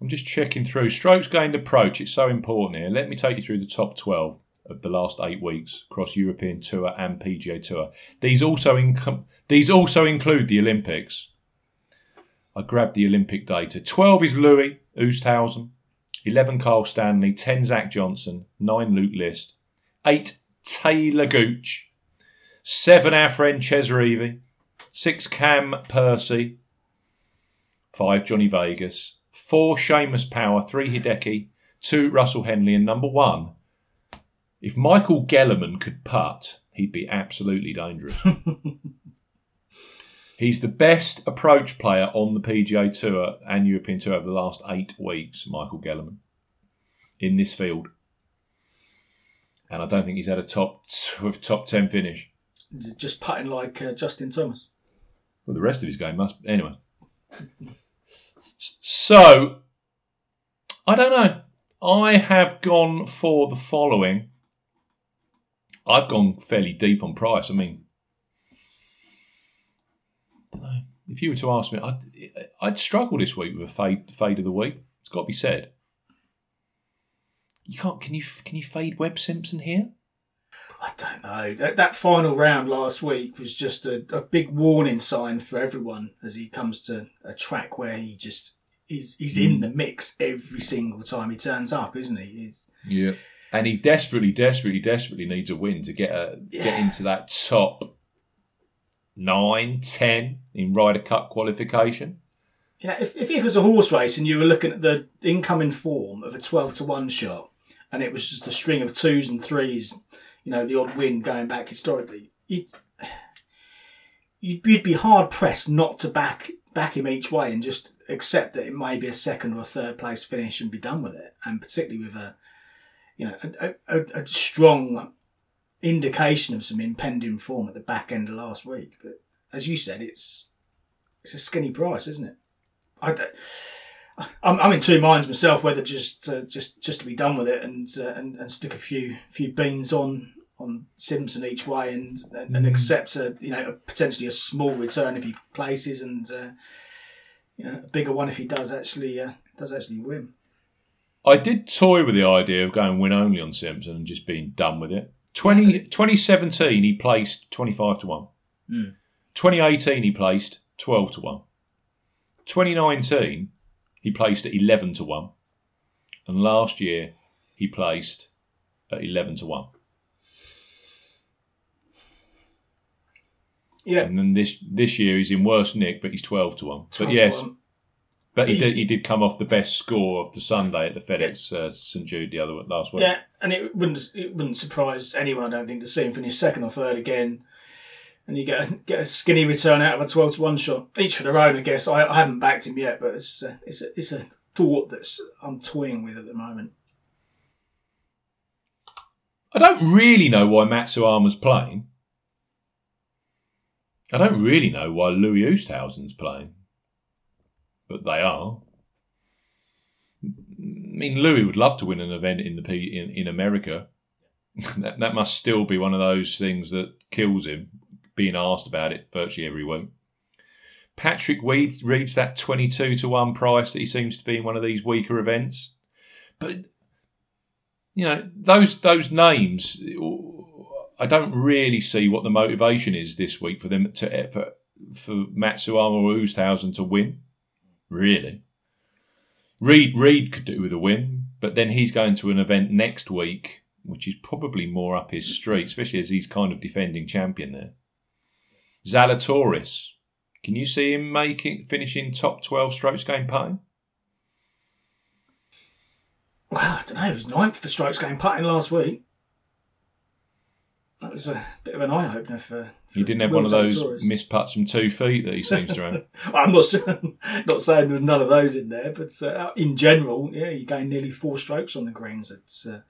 S1: I'm just checking through. Strokes gained approach, it's so important here. Let me take you through the top 12 of the last eight weeks across European Tour and PGA Tour. These also, these also include the Olympics. I grabbed the Olympic data. 12 is Louis Oosthuizen, 11 Carl Stanley, 10 Zach Johnson, 9 Luke List, 8 Taylor Gooch, 7 our friend Chez Reavie, 6 Cam Percy, 5 Johnny Vegas, 4 Seamus Power, 3 Hideki, 2 Russell Henley, and number 1. If Michael Gellerman could putt, he'd be absolutely dangerous. He's the best approach player on the PGA Tour and European Tour over the last eight weeks, Michael Gellerman, in this field. And I don't think he's had a top top ten finish.
S2: Just putting like uh, Justin Thomas.
S1: Well, the rest of his game must. Anyway. So, I don't know. I have gone for the following. I've gone fairly deep on price. I mean. If you were to ask me, I'd, I'd struggle this week with a fade, fade of the week. It's got to be said. You can't. Can you? Can you fade Webb Simpson here?
S2: I don't know. That that final round last week was just a, a big warning sign for everyone as he comes to a track where he just he's he's in mm. the mix every single time he turns up, isn't he? He's
S1: Yeah. And he desperately, desperately, desperately needs a win to get a get into that top nine, ten in Ryder Cup qualification.
S2: you know, if, if it was a horse race and you were looking at the incoming form of a 12 to 1 shot and it was just a string of twos and threes, you know, the odd win going back historically, you'd, you'd, be hard pressed not to back back him each way and just accept that it may be a second or third place finish and be done with it. And particularly with a, you know, a, a, a strong indication of some impending form at the back end of last week. But as you said, it's it's a skinny price, isn't it? I don't, I'm, I'm in two minds myself whether just uh, just just to be done with it and uh, and, and stick a few few beans on on Simpson each way and and, and accept a you know a, potentially a small return if he places and uh, you know, a bigger one if he does actually uh, does actually win.
S1: I did toy with the idea of going win only on Simpson and just being done with it. 20, 2017, he placed 25 to 1. 2018, he placed 12 to 1. 2019, he placed at 11 to 1. And last year, he placed at 11 to 1.
S2: Yeah,
S1: And then this this year, he's in worse nick, but he's 12 to 1.
S2: 12
S1: But yes,
S2: one.
S1: but he
S2: He-
S1: did, he did come off the best score of the Sunday at the FedEx uh, St Jude the other last week.
S2: Yeah, and it wouldn't it wouldn't surprise anyone, I don't think, to see him finish second or third again. And you get a, get a skinny return out of a twelve to one shot, each for their own, I guess. I, I haven't backed him yet, but it's a, it's a, it's a thought that's I'm toying with at the moment.
S1: I don't really know why Matsuyama's playing. I don't really know why Louis Oosthuizen's playing. But they are. I mean, Louis would love to win an event in the P in, in America. that, that must still be one of those things that kills him, being asked about it virtually every week. Patrick Reed reads that 22 to 1 price that he seems to be in one of these weaker events. But you know those those names i don't really see what the motivation is this week for them to for, for Matsuyama or Oosthuizen to win really reed reed could do with a win but then he's going to an event next week which is probably more up his street especially as he's kind of defending champion there zalatoris can you see him making finishing top 12 strokes gained putting
S2: Well, I don't know. He was ninth for strokes gained putting last week. That was a bit of an eye opener for. for
S1: he didn't have
S2: Will
S1: one of those
S2: Zalatoris.
S1: missed putts from two feet that he seems to have
S2: I'm not sure, not saying there was none of those in there, but uh, in general, yeah, he gained nearly four strokes on the greens at uh,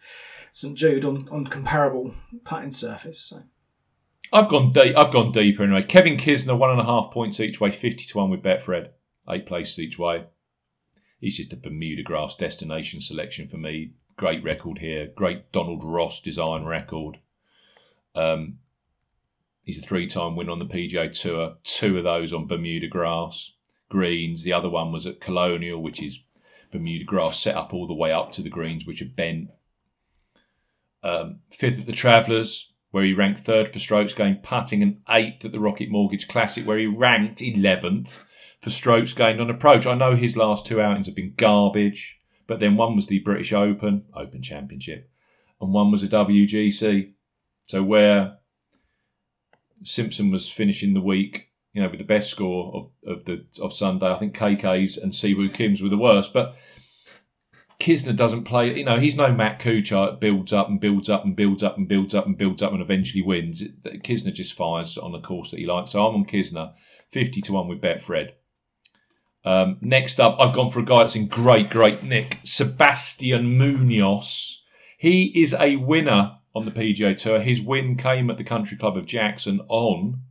S2: St Jude on, on comparable putting surface. So.
S1: I've gone deep. I've gone deeper anyway. Kevin Kisner, one and a half points each way, fifty to one with Betfred, eight places each way. He's just a Bermuda grass destination selection for me. Great record here. Great Donald Ross design record. Um, he's a three-time winner on the PGA Tour. Two of those on Bermuda grass greens. The other one was at Colonial, which is Bermuda grass set up all the way up to the greens, which are bent. Um, fifth at the Travellers, where he ranked third for strokes gained putting, and eighth at the Rocket Mortgage Classic, where he ranked 11th for strokes gained on approach. I know his last two outings have been garbage, but then one was the British Open, Open Championship, and one was a WGC. So where Simpson was finishing the week, you know, with the best score of, of the of Sunday, I think KK's and Siwoo Kim's were the worst, but Kisner doesn't play. You know, he's no Matt Kuchar. It builds up and builds up and builds up and builds up and builds up and eventually wins. Kisner just fires on the course that he likes. So I'm on Kisner, fifty to one with Betfred. Um, next up, I've gone for a guy that's in great, great nick, Sebastian Munoz. He is a winner on the PGA Tour. His win came at the Country Club of Jackson on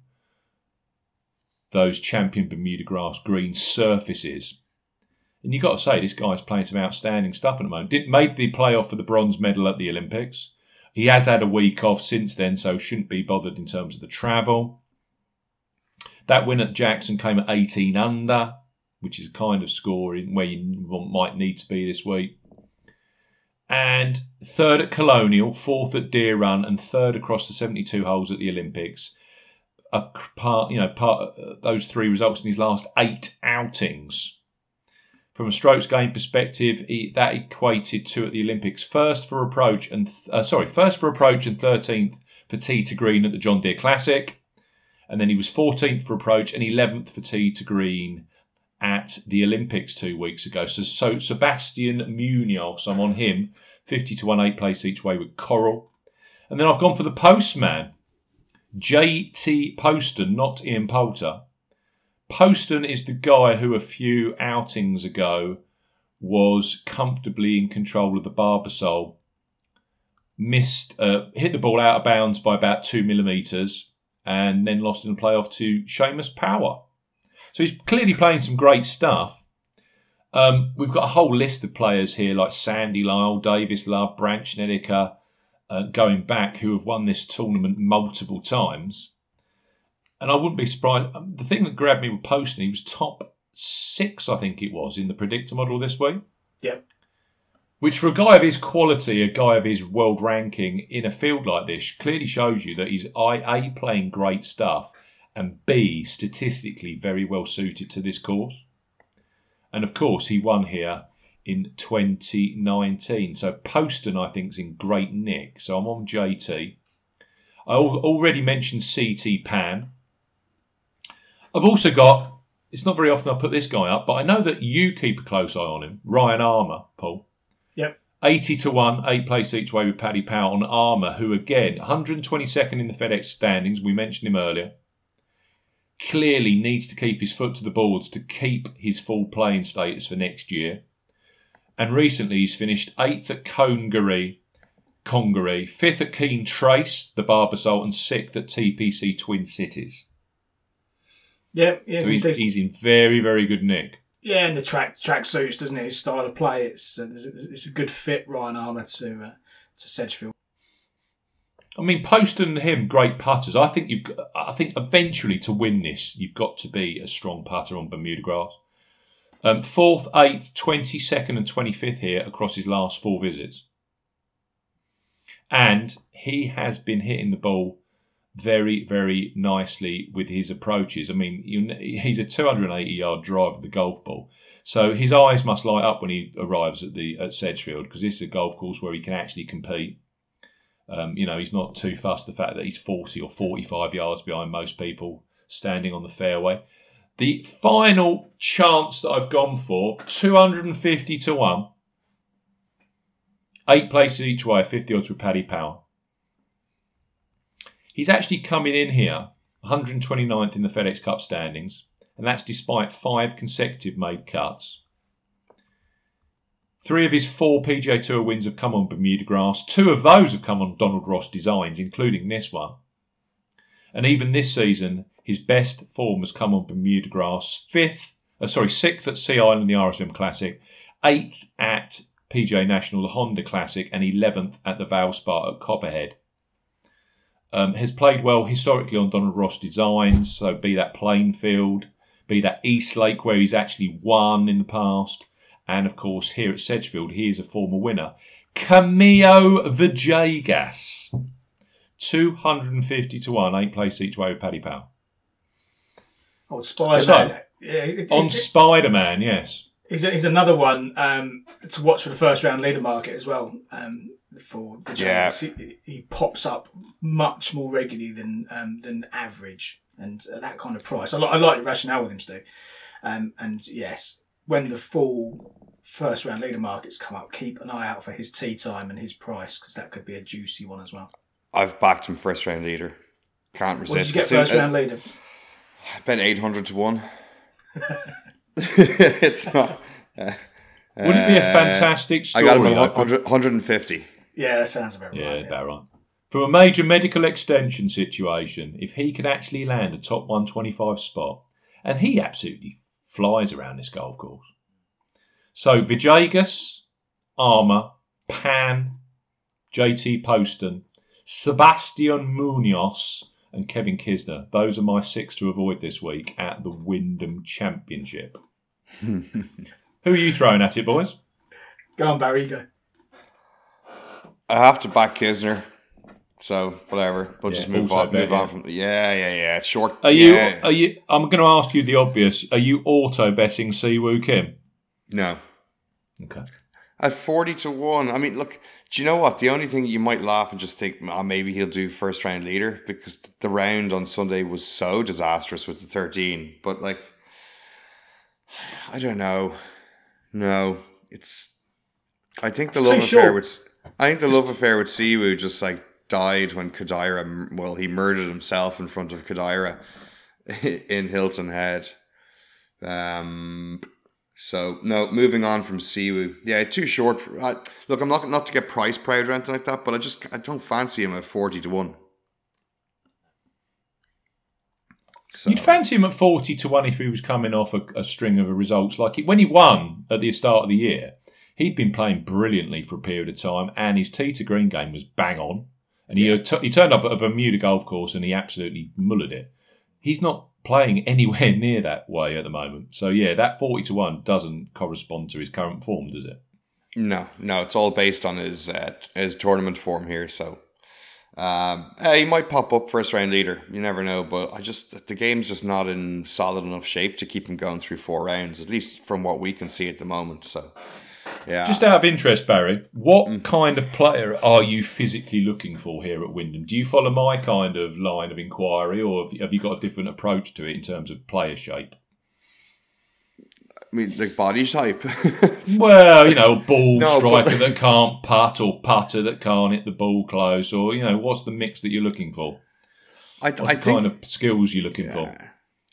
S1: those champion Bermuda grass green surfaces. And you've got to say, this guy's playing some outstanding stuff at the moment. Did made the playoff for the bronze medal at the Olympics. He has had a week off since then, so shouldn't be bothered in terms of the travel. That win at Jackson came at 18 under, which is a kind of score where you might need to be this week. And third at Colonial, fourth at Deer Run, and third across the 72 holes at the Olympics. A part, you know, part uh, those three results in his last eight outings. From a strokes gain perspective, he, that equated to at the Olympics first for approach and th- uh, sorry, first for approach and thirteenth for tee to green at the John Deere Classic, and then he was fourteenth for approach and eleventh for tee to green at the Olympics two weeks ago. So, so Sebastian Munoz, I'm on him, fifty to one, eight place each way with Coral, and then I've gone for the postman, J.T. Poston, not Ian Poulter. Poston is the guy who a few outings ago was comfortably in control of the Barbasol. Missed, uh, hit the ball out of bounds by about two millimetres, and then lost in the playoff to Seamus Power. So he's clearly playing some great stuff. Um, we've got a whole list of players here like Sandy Lyle, Davis Love, Brandt Snedeker, uh, going back, who have won this tournament multiple times. And I wouldn't be surprised. um, The thing that grabbed me with Poston, he was top six, I think it was, in the predictor model this week.
S2: Yep.
S1: Which, for a guy of his quality, a guy of his world ranking in a field like this, clearly shows you that he's A, playing great stuff, and B, statistically very well suited to this course. And of course, he won here in 2019. So Poston, I think, is in great nick. So I'm on JT. I already mentioned CT Pan. I've also got, it's not very often I put this guy up, but I know that you keep a close eye on him. Ryan Armour, Paul.
S2: Yep.
S1: 80 to 1, eight place each way with Paddy Power on Armour, who again, 122nd in the FedEx standings. We mentioned him earlier. Clearly needs to keep his foot to the boards to keep his full playing status for next year. And recently he's finished eighth at Congaree, Congaree, fifth at Keene Trace, the Barbasol, and sixth at TPC Twin Cities.
S2: Yeah, yeah
S1: so he's, he's, in very, very good nick.
S2: Yeah, and the track track suits, doesn't it? His style of play, it's uh, it's a good fit, Ryan Armour to uh, to Sedgefield.
S1: I mean, Poston and him, great putters. I think you've. I think eventually to win this, you've got to be a strong putter on Bermuda grass. Um, fourth, eighth, twenty second, and twenty fifth here across his last four visits, and he has been hitting the ball very, very nicely with his approaches. I mean, he's a 280 yard drive of the golf ball. So his eyes must light up when he arrives at the at Sedgefield because this is a golf course where he can actually compete. Um, you know, he's not too fussed the fact that he's 40 or 45 yards behind most people standing on the fairway. The final chance that I've gone for 250 to 1. Eight places each way, 50 odds with Paddy Power. He's actually coming in here 129th in the FedEx Cup standings, and that's despite five consecutive made cuts. Three of his four PGA Tour wins have come on Bermuda grass. Two of those have come on Donald Ross designs, including this one. And even this season, his best form has come on Bermuda grass. Fifth, uh, sorry, sixth at Sea Island, the RSM Classic. Eighth at PGA National, the Honda Classic, and eleventh at the Valspar at Copperhead. Um, has played well historically on Donald Ross designs, so be that Plainfield, be that East Lake where he's actually won in the past, and of course here at Sedgefield he is a former winner. Camilo Villegas, 250 to 1, eight place each way with Paddy Power.
S2: Oh, Spider Man.
S1: yeah, on Spider Man, yes.
S2: He's, he's another one um, to watch for the first round leader market as well. Um, for the yeah. He, he, pops up much more regularly than um, than average, and at that kind of price, I, li- I like the rationale with him, Stu. Um, and yes, when the full first round leader markets come up, keep an eye out for his tee time and his price because that could be a juicy one as well.
S3: I've backed him first round leader. Can't resist.
S2: What did you get first round leader?
S3: I bet eight hundred to one. it's not.
S1: Uh, Wouldn't it be a fantastic story?
S3: I got him at 100, 150.
S2: Yeah, that sounds about
S1: yeah,
S2: right.
S1: about right. From a major medical extension situation, if he could actually land a top 125 spot, and he absolutely flies around this golf course. So Villegas, Armour, Pan, JT Poston, Sebastian Munoz, and Kevin Kisner. Those are my six to avoid this week at the Wyndham Championship. Who are you throwing at it, boys?
S2: Go on, Barry, go.
S3: I have to back Kisner. So whatever, we'll yeah, just move on. Bet, move yeah. on from. Yeah, yeah, yeah. It's short.
S1: Are you? Are you? I'm going to ask you the obvious. Are you auto betting Siwoo Kim?
S3: No.
S1: Okay.
S3: At forty to one. I mean, look. Do you know what? The only thing you might laugh and just think, oh, maybe he'll do first round leader because the round on Sunday was so disastrous with the thirteen. But like, I don't know. No, it's. I think the love affair with I think the love affair with Siwoo just like died when Kodaira. Well, he murdered himself in front of Kodaira in Hilton Head. Um. So no, moving on from Siwoo. Yeah, too short. For, I, look, I'm not not to get price proud or anything like that, but I just I don't fancy him at forty to one.
S1: So. You'd fancy him at 40 to 1 if he was coming off a, a string of results. Like it, when he won at the start of the year, he'd been playing brilliantly for a period of time and his tee to green game was bang on. And he, yeah. he turned up at a Bermuda golf course and he absolutely mullered it. He's not playing anywhere near that way at the moment. So yeah, that forty to one doesn't correspond to his current form, does it?
S3: No, no, it's all based on his uh, his tournament form here. So um, uh, he might pop up first round leader. You never know, but I just the game's just not in solid enough shape to keep him going through four rounds, at least from what we can see at the moment. So yeah,
S1: Just out of interest, Barry, what kind of player are you physically looking for here at Wyndham? Do you follow my kind of line of inquiry, or have you- got a different approach to it in terms of player shape?
S3: I mean, like body type.
S1: Well, you know, ball
S3: No, but-
S1: striker that can't putt, or putter that can't hit the ball close, or you know, what's the mix that you're looking for?
S3: I,
S1: What's
S3: I
S1: the
S3: think
S1: kind of skills you're looking for?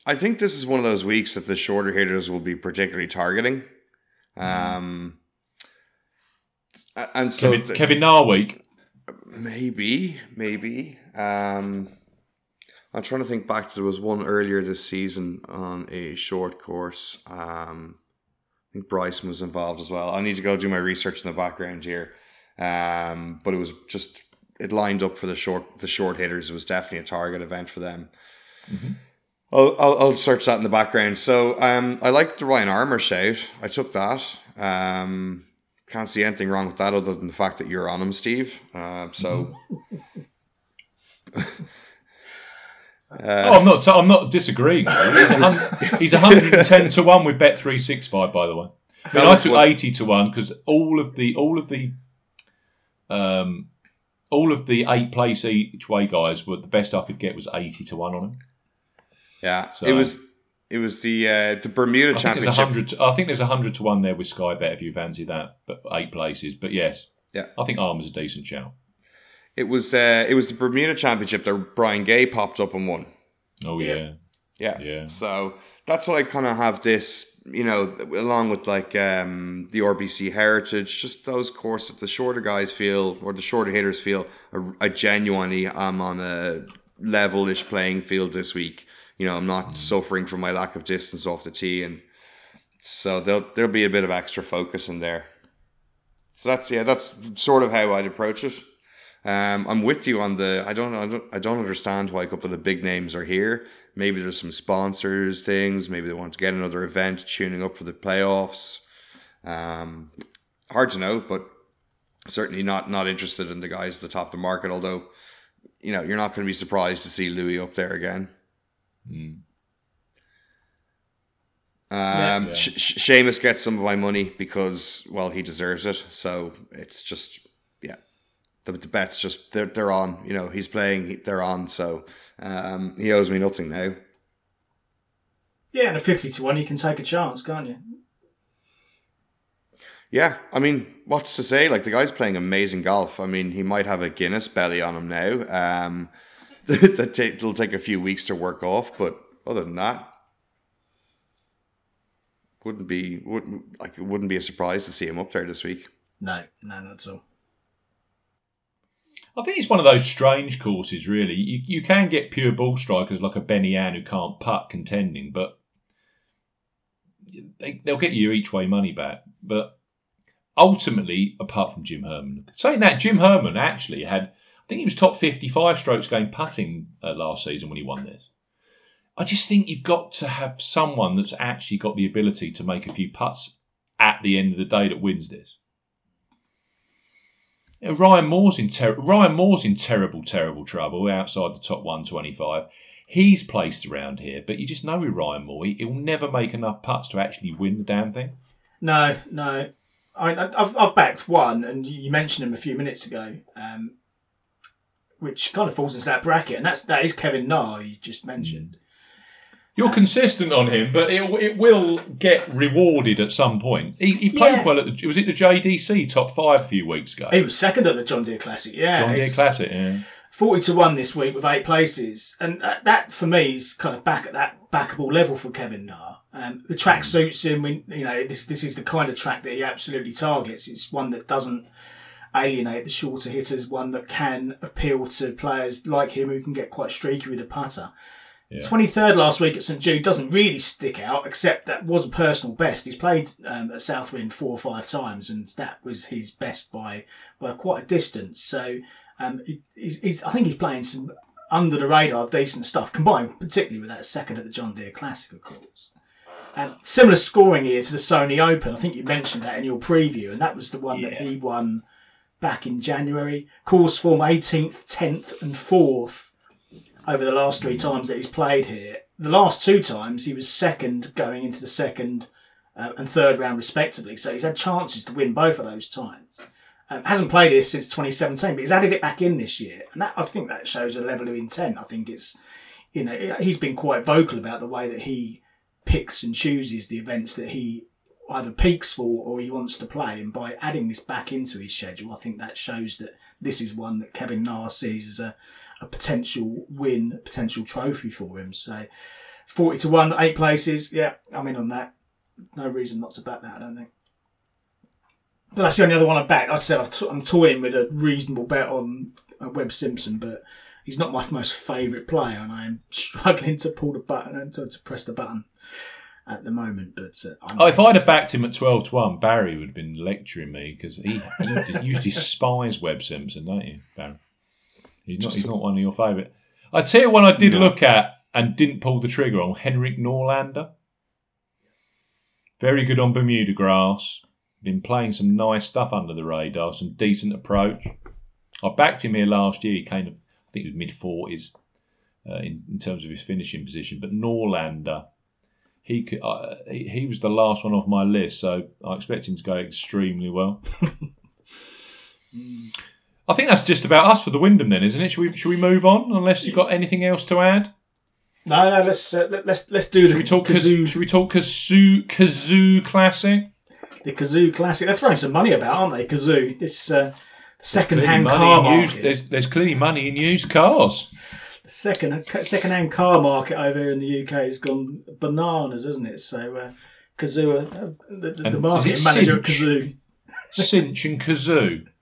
S3: I think this is one of those weeks that the shorter hitters will be particularly targeting. Um, a- and so
S1: Kevin,
S3: th-
S1: Kevin Narweek,
S3: maybe, maybe. Um, I'm trying to think back. There was one earlier this season on a short course. Um, I think Bryson was involved as well. I need to go do my research in the background here. Um, but it was just it lined up for the short the short hitters. It was definitely a target event for them. I'll, I'll, I'll search that in the background. So um, I like the Ryan Armour shout. I took that. Um, can't see anything wrong with that other than the fact that you're on him, Steve. Uh, so
S1: oh, I'm not. I'm not disagreeing. He's, a hun- he's 110 to one with Bet three six five. By the way, I mean, I took
S3: what-
S1: 80 to one because all of the all of the um all of the eight place each way guys were the best I could get was 80 to one on him.
S3: yeah,
S1: So-
S3: it was it was the uh, the Bermuda
S1: I think there's
S3: Championship.
S1: 100. I think there's a 100 to one there with Sky Bet if you fancy that, but eight places. But yes,
S3: Yeah.
S1: I think Arm is a decent shout.
S3: It was uh, it was the Bermuda Championship that Brian Gay popped up and won.
S1: Oh
S2: Yeah.
S1: yeah,
S3: Yeah.
S1: Yeah.
S3: So that's why I kind of have this, you know, along with like um, the RBC Heritage, just those courses that the shorter guys feel, or the shorter hitters feel, I, a genuinely I'm on a level-ish playing field this week. You know, I'm not suffering from my lack of distance off the tee, and so there'll there'll be a bit of extra focus in there. So that's yeah, that's sort of how I'd approach it. Um, I'm with you on the. I don't. I don't. I don't understand why a couple of the big names are here. Maybe there's some sponsors things. Maybe they want to get another event, tuning up for the playoffs. Um, hard to know, but certainly not not interested in the guys at the top of the market. Although, you know, you're not going to be surprised to see Louis up there again. Um,
S1: Yeah.
S3: Seamus gets some of my money because well he deserves it. So it's just yeah, the, the bets just they're they're on. You know he's playing, they're on. So um, he owes me nothing now.
S2: Yeah, and a 50 to 1, you can take a chance, can't you?
S3: Yeah, I mean, what's to say? Like the guy's playing amazing golf. I mean, he might have a Guinness belly on him now. Um, that ta- it'll take a few weeks to work off, but other than that, wouldn't be wouldn't like it wouldn't be a surprise to see him up there this week.
S2: No, no, not all.
S1: I think it's one of those strange courses, really. You, you can get pure ball strikers like a Benny An who can't putt contending, but they, they'll get you each way money back. But ultimately, apart from Jim Herman, saying that, Jim Herman actually had, think he was top 55 strokes gained putting uh, last season when he won this. I just think you've got to have someone that's actually got the ability to make a few putts at the end of the day that wins this. Yeah, Ryan Moore's in ter- Ryan Moore's in terrible, terrible trouble outside the top one twenty five. He's placed around here, but you just know with Ryan Moore, he- he'll never make enough putts to actually win the damn thing.
S2: No, no. I, I- I've, I've backed one, and you mentioned him a few minutes ago, um, which kind of falls into that bracket, and that's that is Kevin Na you just mentioned.
S1: You're consistent on him, but it, it will get rewarded at some point. He, he played
S2: Yeah.
S1: well at the, was it the JDC top five a few weeks ago?
S2: He was second at the John Deere Classic, yeah.
S1: John Deere Classic, yeah.
S2: Forty to one this week with eight places, and that, that for me is kind of back at that backable level for Kevin Na. Um, the track suits him. We, you know, this this is the kind of track that he absolutely targets. It's one that doesn't alienate the shorter hitters, one that can appeal to players like him who can get quite streaky with a putter.
S1: Yeah.
S2: 23rd last week at St Jude doesn't really stick out, except that was a personal best. He's played um, at Southwind four or five times, and that was his best by by quite a distance. So um, he, he's, he's, I think he's playing some under the radar, decent stuff, combined particularly with that second at the John Deere Classic, of course. And similar scoring here to the Sony Open. I think you mentioned that in your preview, and that was the one that he won back in January. Course form 18th, 10th, and 4th over the last three times that he's played here. The last two times he was second going into the second uh, and third round respectively, so he's had chances to win both of those times. Um, hasn't played this since 2017, but he's added it back in this year, and that I think that shows a level of intent. I think it's, you know, he's been quite vocal about the way that he picks and chooses the events that he either peaks for or he wants to play, and by adding this back into his schedule, I think that shows that this is one that Kevin Na sees as a, a potential win, a potential trophy for him. So, 40 to 1, eight places, yeah, I'm in on that. No reason not to back that, I don't think. But that's the only other one I backed. I said I'm toying with a reasonable bet on uh, Webb Simpson, but he's not my most favourite player, and I am struggling to pull the button and to, to press the button at the moment. But uh, I'm
S1: Oh, if I'd have backed him at 12 to 1, Barry would have been lecturing me because he, he used to despise Webb Simpson, don't you, Barry? He's not, he's not one of your favourite. I'd tell you one I did
S3: No.
S1: look at and didn't pull the trigger on Henrik Norlander. Very good on Bermuda grass. Been playing some nice stuff under the radar, some decent approach. I backed him here last year. He came, I think it was mid 40s uh, in, in terms of his finishing position. But Norlander, he, could, uh, he he was the last one off my list, so I expect him to go extremely well. I think that's just about us for the Wyndham, then, isn't it? Should we should we move on? Unless you've got anything else to add?
S2: no, no. Let's uh, let, let's let's do the
S1: Should we talk
S2: Cazoo,
S1: Cazoo? Should we talk Cazoo Cazoo classic?
S2: the Cazoo classic. They're throwing some money about, aren't they? Cazoo. This uh, second-hand car market.
S1: used, there's, there's clearly money in used cars.
S2: The second second-hand car market over here in the UK has gone bananas, hasn't it? So uh, Cazoo, uh, the, the, the
S1: And it
S2: manager at Cazoo.
S1: Cinch and Cazoo.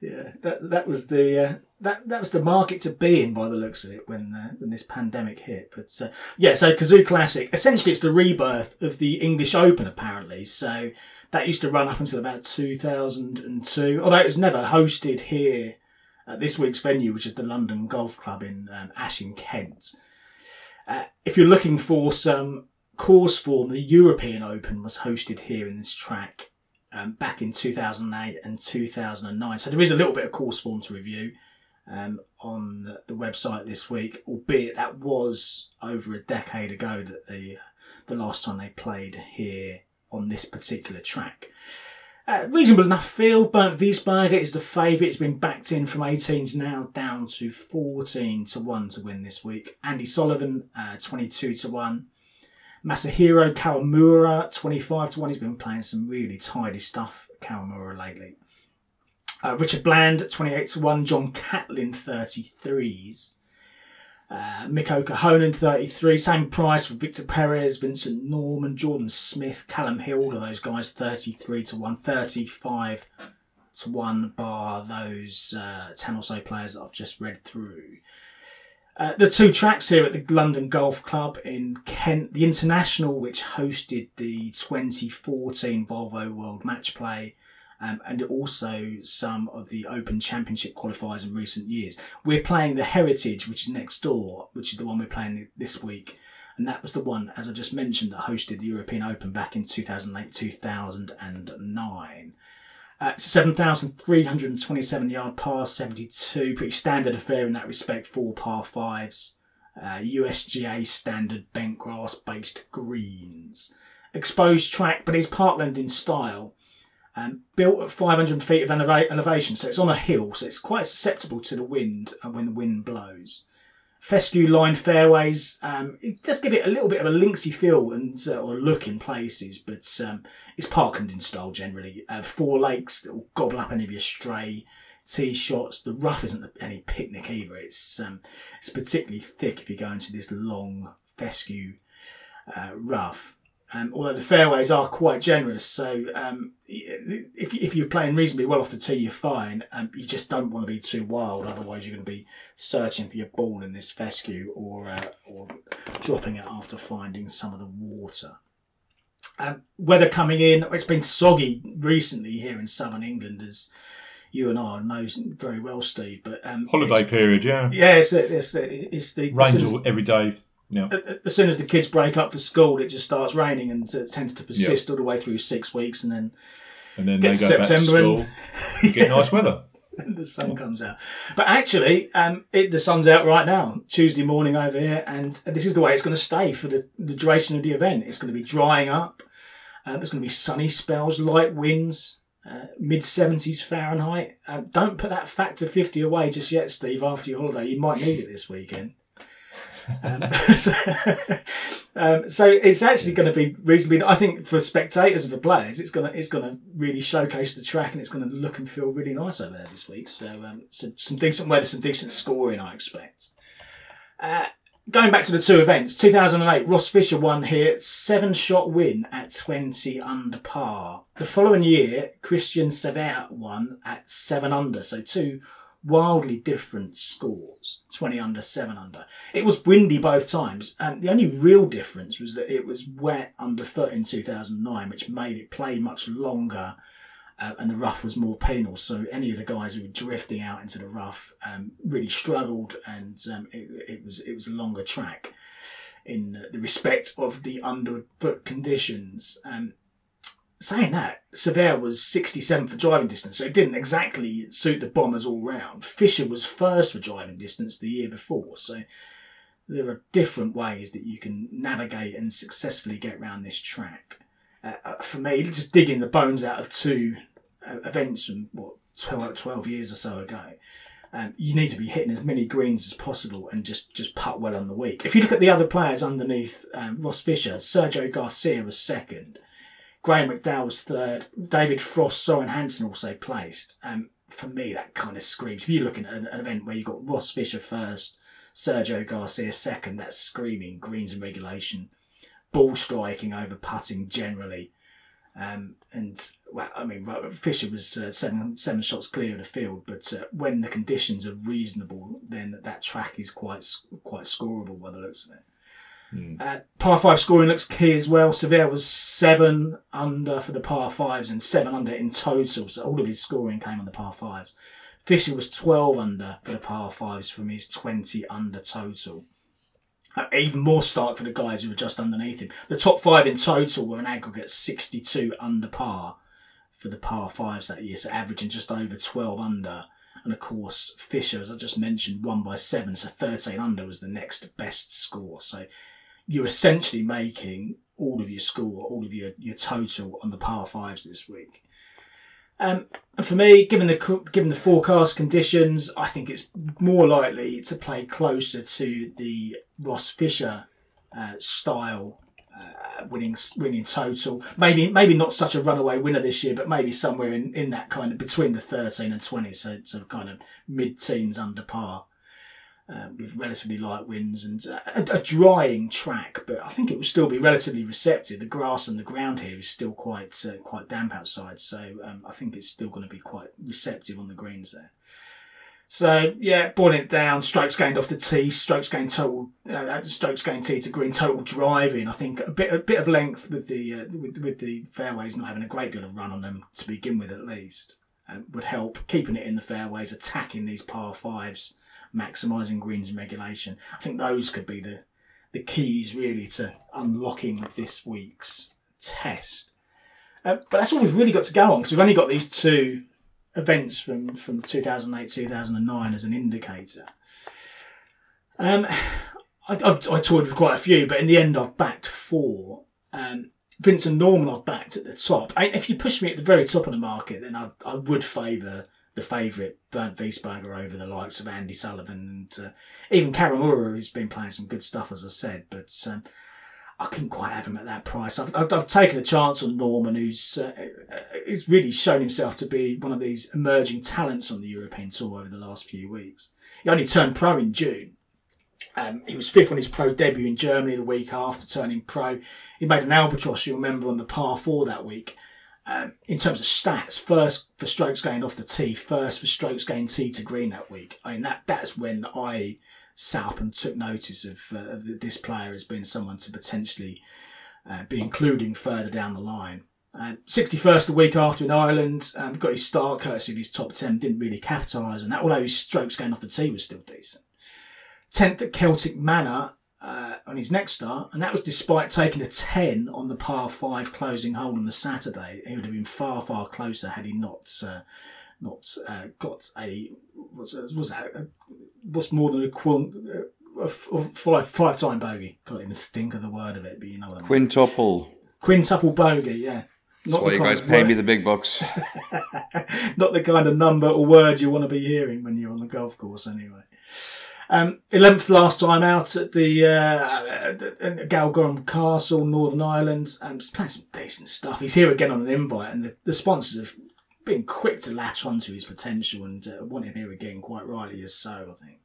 S2: Yeah, that that was the uh, that that was the market to be in by the looks of it when uh, when this pandemic hit. But uh, yeah, so Cazoo Classic essentially it's the rebirth of the English Open apparently. So that used to run up until about 2002, although it was never hosted here at this week's venue, which is the London Golf Club in um, Kent. Uh, if you're looking for some course form, the European Open was hosted here in this track um, back in 2008 and 2009. So there is a little bit of course form to review um, on the, the website this week, albeit that was over a decade ago that the the last time they played here on this particular track. Uh, reasonable enough field. Bernd Wiesberger is the favourite. It's been backed in from 18s now down to 14 to 1 to win this week. Andy Sullivan, uh, 22 to 1. Masahiro Kawamura, 25 to 1. He's been playing some really tidy stuff, Kawamura, lately. Uh, Richard Bland, 28 to 1. John Catlin, 33s. Uh, Mikko Korhonen, 33. Same price for Victor Perez, Vincent Norrman, Jordan Smith, Callum Hill, all of those guys, 33 to 1. 35 to 1 bar those uh, 10 or so players that I've just read through. Uh, the two tracks here at the London Golf Club in Kent, the International, which hosted the 2014 Volvo World Match Play, um, and also some of the Open Championship qualifiers in recent years. We're playing the Heritage, which is next door, which is the one we're playing this week. And that was the one, as I just mentioned, that hosted the European Open back in 2008 2009. Uh, it's a 7,327 yard par 72, pretty standard affair in that respect, four par fives. Uh, USGA standard bent grass based greens. Exposed track, but it's parkland in style. Um, built at 500 feet of elevation, so it's on a hill, so it's quite susceptible to the wind uh, when the wind blows. Fescue lined fairways, um, it give it a little bit of a linksy feel and uh, or look in places, but um, it's parkland in style generally. Uh, four lakes that will gobble up any of your stray tee shots. The rough isn't any picnic either. It's um, it's particularly thick if you go into this long fescue uh, rough. Um, although the fairways are quite generous, so um, if, if you're playing reasonably well off the tee, you're fine. Um, you just don't want to be too wild, otherwise you're going to be searching for your ball in this fescue or uh, or dropping it after finding some of the water. Um, weather coming in, it's been soggy recently here in southern England as you and I know very well, Steve. But um,
S1: Holiday period, yeah.
S2: yeah, it's, it's, it's the soon
S1: all, every day. Yeah.
S2: as soon as the kids break up for school, it just starts raining and it tends to persist all the way through six weeks, and then
S1: And then
S2: Get
S1: they
S2: to
S1: go
S2: September
S1: back to school, get nice weather.
S2: the sun comes out. But actually, um, it, the sun's out right now, Tuesday morning over here, and this is the way it's going to stay for the, the duration of the event. It's going to be drying up. Um, there's going to be sunny spells, light winds, uh, mid 70s Fahrenheit. Uh, don't put that factor 50 away just yet, Steve, after your holiday. You might need it this weekend. Um, so, um, so it's actually going to be reasonably. I think for spectators and for players, it's going to it's going to really showcase the track and it's going to look and feel really nice over there this week. So, um, so some decent weather, some decent scoring, I expect. Uh, going back to the two events, 2008, Ross Fisher won here, seven shot win at 20 under par. The following year, Christian Cévaër won at seven under, so two wildly different scores 20 under 7 under. It was windy both times and the only real difference was that it was wet underfoot in 2009 which made it play much longer uh, and the rough was more penal. So any of the guys who were drifting out into the rough um, really struggled and um, it, it was it was a longer track in the respect of the underfoot conditions. Um, saying that, Cévaër was 67 for driving distance, so it didn't exactly suit the Bombers all round. Fisher was first for driving distance the year before, so there are different ways that you can navigate and successfully get around this track. Uh, uh, for me, just digging the bones out of two uh, events from what 12, 12 years or so ago. Um, you need to be hitting as many greens as possible and just, just putt well on the week. If you look at the other players underneath um, Ross Fisher, Sergio Garcia was second, Graeme McDowell was third. David Frost, Soren Hansen also placed. Um, for me, that kind of screams. If you're looking at an, an event where you've got Ross Fisher first, Sergio Garcia second, that's screaming greens and regulation, ball striking over putting generally. Um, and well, I mean, Fisher was uh, seven seven shots clear of the field, but uh, when the conditions are reasonable, then that track is quite quite scoreable by the looks of it. Uh, par five scoring looks key as well. Cévaër was seven under for the par fives and seven under in total. So all of his scoring came on the par fives. Fisher was 12 under for the par fives from his 20 under total. Uh, even more stark for the guys who were just underneath him. The top five in total were an aggregate 62 under par for the par fives that year, so averaging just over 12 under. And of course, Fisher, as I just mentioned, won by seven, so 13 under was the next best score. So you're essentially making all of your score, all of your, your total on the par fives this week. Um, and for me, given the given the forecast conditions, I think it's more likely to play closer to the Ross Fisher uh, style uh, winning winning total. Maybe maybe not such a runaway winner this year, but maybe somewhere in, in that kind of between the thirteen and twenty, so so kind of mid teens under par uh, with relatively light winds and uh, a, a drying track, but I think it will still be relatively receptive. The grass and the ground here is still quite uh, quite damp outside, so um, I think it's still going to be quite receptive on the greens there. So yeah, boiling it down, strokes gained off the tee, strokes gained total, uh, strokes gained tee to green, total driving. I think a bit a bit of length with the uh, with, with the fairways not having a great deal of run on them to begin with at least um, would help keeping it in the fairways, attacking these par fives maximising greens regulation. I think those could be the the keys really to unlocking this week's test. Uh, but that's all we've really got to go on because we've only got these two events from, from 2008 2009 as an indicator. Um, I, I, I toured with quite a few, but in the end I've backed four. Um, Vincent Norrman I've backed at the top. I, if you push me at the very top of the market, then I, I would favour the favourite Bernd Wiesberger over the likes of Andy Sullivan and uh, even Kawamura, who's been playing some good stuff, as I said. But um, I couldn't quite have him at that price. I've, I've, I've taken a chance on Norrman, who's uh, who's really shown himself to be one of these emerging talents on the European Tour over the last few weeks. He only turned pro in June. Um, he was fifth on his pro debut in Germany the week after turning pro. He made an albatross, you'll remember, on the par four that week. Um, in terms of stats, first for strokes gained off the tee, first for strokes gained tee to green that week. I mean, that that's when I sat up and took notice of, uh, of this player as being someone to potentially uh, be including further down the line. Um, 61st the week after in Ireland, um, got his start courtesy of his top 10, didn't really capitalise on that, although his strokes gained off the tee was still decent. 10th at Celtic Manor uh, on his next start, and that was despite taking a 10 on the par 5 closing hole on the Saturday. He would have been far, far closer had he not uh, not uh, got a what's was that a, what's more than a, quant, uh, a five five time bogey. Can't even think of the word of it, but you know what I mean.
S3: Quintuple.
S2: Quintuple bogey, yeah.
S3: That's why you guys pay word. me the big bucks.
S2: Not the kind of number or word you want to be hearing when you're on the golf course, anyway. Um, 11th last time out at the uh, Galgorm Castle, Northern Ireland. Um, playing some decent stuff. He's here again on an invite, and the, the sponsors have been quick to latch onto his potential and uh, want him here again, quite rightly as so, I think.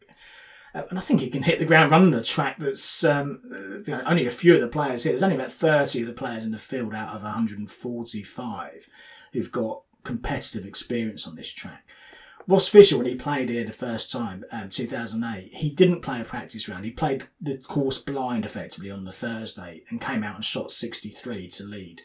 S2: Uh, and I think he can hit the ground running a track that's um, you know, only a few of the players here. There's only about 30 of the players in the field out of 145 who've got competitive experience on this track. Ross Fisher, when he played here the first time, um, 2008, he didn't play a practice round. He played the course blind effectively on the Thursday and came out and shot 63 to lead.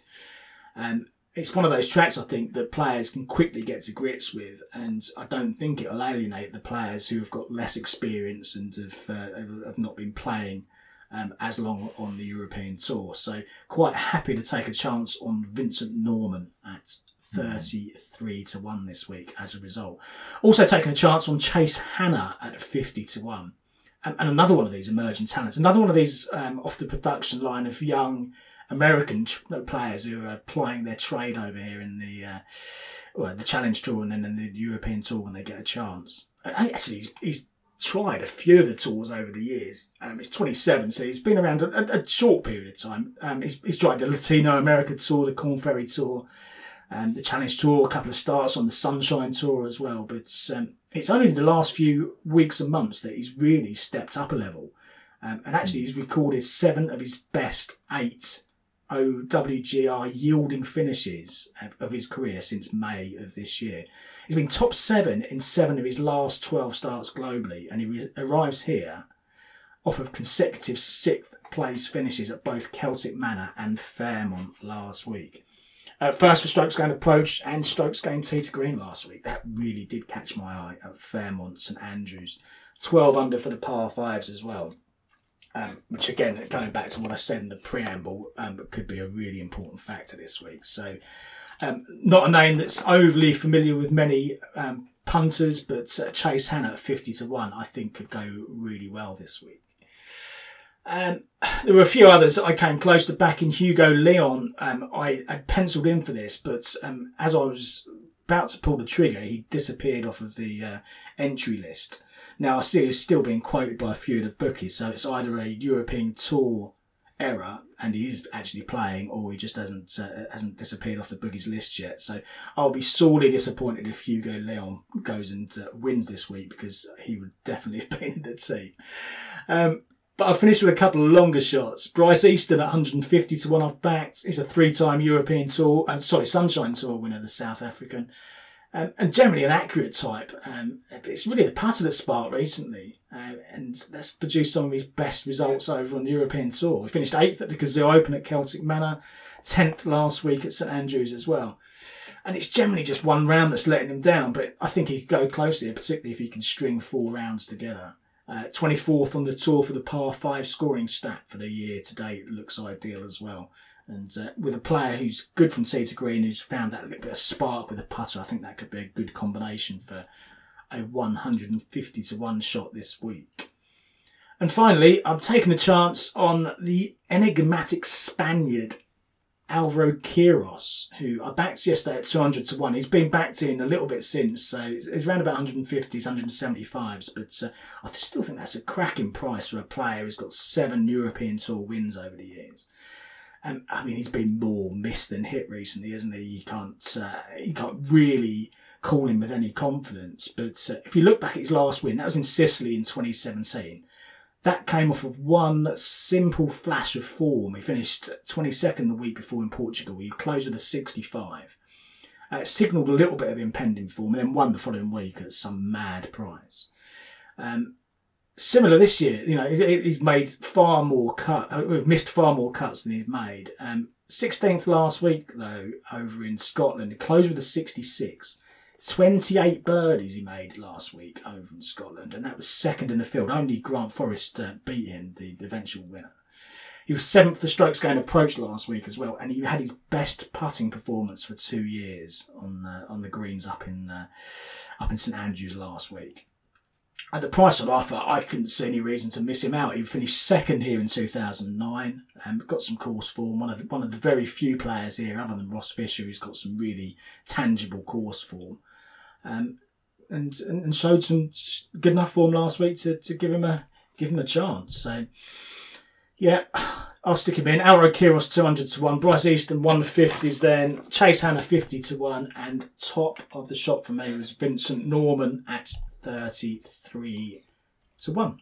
S2: Um, it's one of those tracks I think that players can quickly get to grips with, and I don't think it'll alienate the players who have got less experience and have, uh, have not been playing um, as long on the European tour. So quite happy to take a chance on Vincent Norrman at 33 to 1 this week as a result. Also taking a chance on Chase Hanna at 50 to 1. And, and another one of these emerging talents, another one of these um, off the production line of young American players who are plying their trade over here in the uh, well, the Challenge Tour and then in the European Tour when they get a chance. Actually, he's, he's tried a few of the tours over the years. Um, he's 27, so he's been around a, a short period of time. Um, he's, he's tried the Latino America Tour, the Korn Ferry Tour, um, the Challenge Tour, a couple of starts on the Sunshine Tour as well. But um, it's only the last few weeks and months that he's really stepped up a level. Um, and actually, he's recorded seven of his best eight OWGR yielding finishes of his career since May of this year. He's been top seven in seven of his last 12 starts globally, and he arrives here off of consecutive sixth place finishes at both Celtic Manor and Fairmont last week. Uh, first for strokes gained approach and strokes gained tee to green last week. That really did catch my eye at Fairmont St Andrews. 12 under for the par fives as well um, which again, going back to what I said in the preamble, um, could be a really important factor this week. So, um, not a name that's overly familiar with many um, punters, but uh, Chase Hanna at 50 to 1, I think could go really well this week. Um, there were a few others I came close to backing. Hugo Leon, um, I had penciled in for this, but as I was about to pull the trigger, he disappeared off of the uh, entry list. Now I see he's still being quoted by a few of the bookies, so it's either a European Tour error and he is actually playing, or he just hasn't uh, hasn't disappeared off the bookies list yet. So I'll be sorely disappointed if Hugo Leon goes and uh, wins this week because he would definitely have been in the team. Um, but I've finished with a couple of longer shots. Bryce Easton at 150 to one off backed. He's a three-time European Tour, uh, sorry, Sunshine Tour winner, the South African um, and generally an accurate type. Um, it's really the putter that sparked recently, uh, and that's produced some of his best results over on the European Tour. He finished eighth at the Cazoo Open at Celtic Manor, tenth last week at St Andrews as well. And it's generally just one round that's letting him down, but I think he could go closer, particularly if he can string four rounds together. Uh, 24th on the tour for the par 5 scoring stat for the year to date looks ideal as well. And uh, with a player who's good from tee to green, who's found that little bit of spark with a putter, I think that could be a good combination for a 150 to 1 shot this week. And finally, I'm taking a chance on the enigmatic Spaniard Alvaro Quiros, who I backed yesterday at 200 to 1. He's been backed in a little bit since, so it's around about 150s, 175s, but uh, I still think that's a cracking price for a player who's got seven European Tour wins over the years. And I mean, he's been more missed than hit recently, hasn't he? You can't, uh, you can't really call him with any confidence. But uh, if you look back at his last win, that was in Sicily in 2017. That came off of one simple flash of form. He finished 22nd the week before in Portugal. He closed with a 65. Uh, signalled a little bit of impending form and then won the following week at some mad price. Um, similar this year. You know, he's made far more cut, uh, missed far more cuts than he's made. Um, 16th last week though, over in Scotland, he closed with a 66. 28 birdies he made last week over in Scotland, and that was second in the field. Only Grant Forrest uh, beat him, the, the eventual winner. He was seventh for strokes gained approach last week as well, and he had his best putting performance for two years on uh, on the greens up in uh, up in St Andrews last week. At the price of offer, I couldn't see any reason to miss him out. He finished second here in 2009 and got some course form. One of the, one of the very few players here, other than Ross Fisher, who's got some really tangible course form. Um, and, and showed some good enough form last week to, to give him a give him a chance. So yeah, I'll stick him in. Alvaro Quiros two hundred to one, Bryce Easton one fifties. Then Chase Hanna fifty to one, and top of the shop for me was Vincent Norrman at thirty three to one.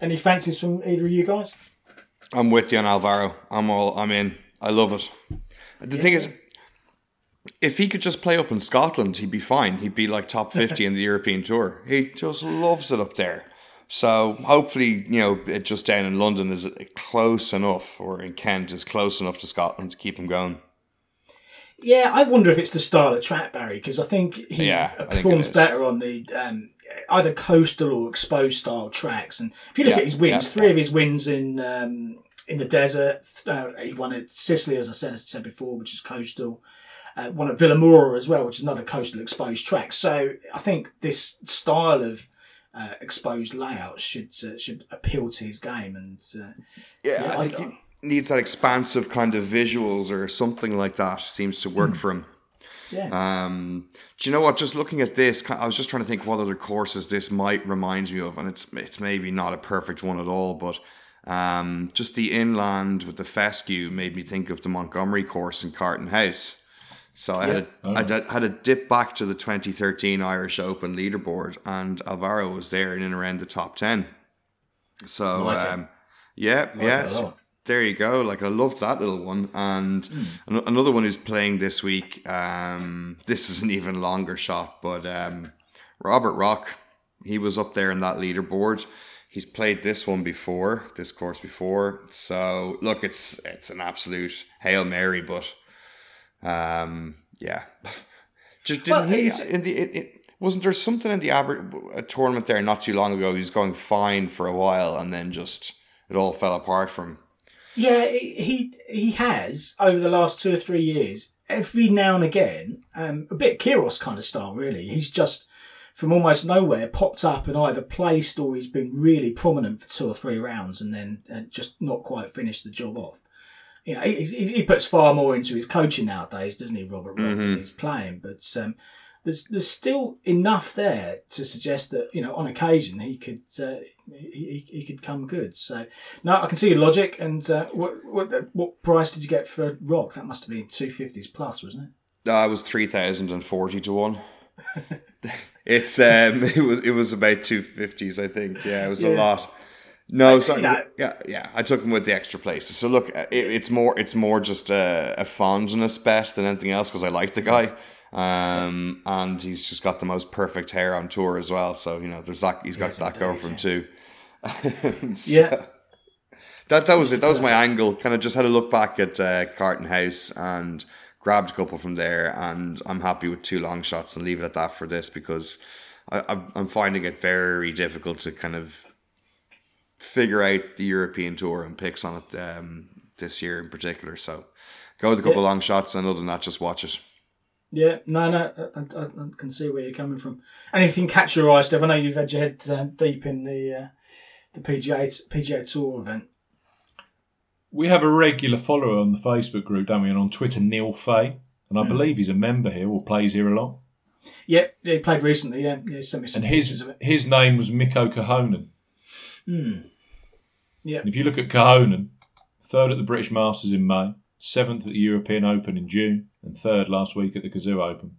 S2: Any fancies from either of you guys?
S3: I'm with you on Alvaro. I'm all. I'm in. I love it. The thing is, if he could just play up in Scotland, he'd be fine. He'd be like top fifty in the European Tour. He just loves it up there. So hopefully, you know, it just down in London is close enough, or in Kent is close enough to Scotland to keep him going.
S2: Yeah, I wonder if it's the style of track, Barry, because I think he
S3: Yeah,
S2: uh,
S3: think
S2: performs better on the um, either coastal or exposed style tracks. And if you look
S3: Yeah,
S2: at his wins,
S3: yeah.
S2: three of his wins in um, in the desert. Uh, he won at Sicily, as I said, as I said before, which is coastal. Uh, one at Vilamoura as well, which is another coastal exposed track. So I think this style of uh, exposed layout should uh, should appeal to his game. And uh,
S3: Yeah,
S2: Yeah,
S3: I
S2: I-
S3: think he needs that expansive kind of visuals or something like that. Seems to work for him.
S2: yeah,
S3: Um, do you know what? Just looking at this, I was just trying to think what other courses this might remind me of, and it's it's maybe not a perfect one at all, but um, just the inland with the fescue made me think of the Montgomerie course in Carton House. So I had a, I did- had a dip back to the 2013 Irish Open leaderboard, and Alvaro was there in and around the top 10. So
S2: Like
S3: um, yeah, yeah. so there you go. Like I loved that little one, and an- another one who's playing this week. Um, this is an even longer shot, but um, Robert Rock, he was up there in that leaderboard. He's played this one before, this course before. So look, it's it's an absolute hail mary, but um, yeah. Just didn't
S2: Well,
S3: he in the it, it, wasn't there something in the Aber, a tournament there not too long ago? He was going fine for a while, and then just it all fell apart from. him.
S2: Yeah, he he he has over the last two or three years. Every now and again, um, a bit Quiros kind of style, really. He's just from almost nowhere popped up and either placed or he's been really prominent for two or three rounds and then uh, just not quite finished the job off. You know, he, he he puts far more into his coaching nowadays, doesn't he, Robert? Rock, than his playing, but um, there's there's still enough there to suggest that you know on occasion he could uh, he, he, could come good. So no, I can see your logic. And uh, what what what price did you get for Rock? That must have been two fifties plus, wasn't it?
S3: Uh, it was three thousand and forty to one. it's um, it was it was about two fifties, I think. Yeah, it was a lot. No, sorry.
S2: yeah.
S3: Yeah. I took him with the extra places. So look, it, it's more it's more just a, a fondness bet than anything else because I like the guy, um, and he's just got the most perfect hair on tour as well. So you know, there's that. He's got that going for him too. So-
S2: Yeah.
S3: that that was it. That was my angle. Kind of just had a look back at uh, Carton House and grabbed a couple from there, and I'm happy with two long shots and leave it at that for this because I, I'm finding it very difficult to kind of figure out the European tour and picks on it um, this year in particular. So go with a couple
S2: Yeah.
S3: long shots, and other than that, just watch it.
S2: Yeah, no, no, I, I, I can see where you're coming from. Anything catch your eye, Steph? I know you've had your head uh, deep in the uh, the PGA PGA Tour event.
S1: We have a regular follower on the Facebook group, don't we? And on Twitter, Neil Fay. And I believe he's a member here or plays here a lot.
S2: Yeah, yeah, he played recently. Yeah, yeah he sent me some
S1: And his
S2: of it.
S1: his name was Mikko Korhonen.
S2: Yeah,
S1: And if you look at Korhonen, third at the British Masters in May, seventh at the European Open in June, and third last week at the Cazoo Open.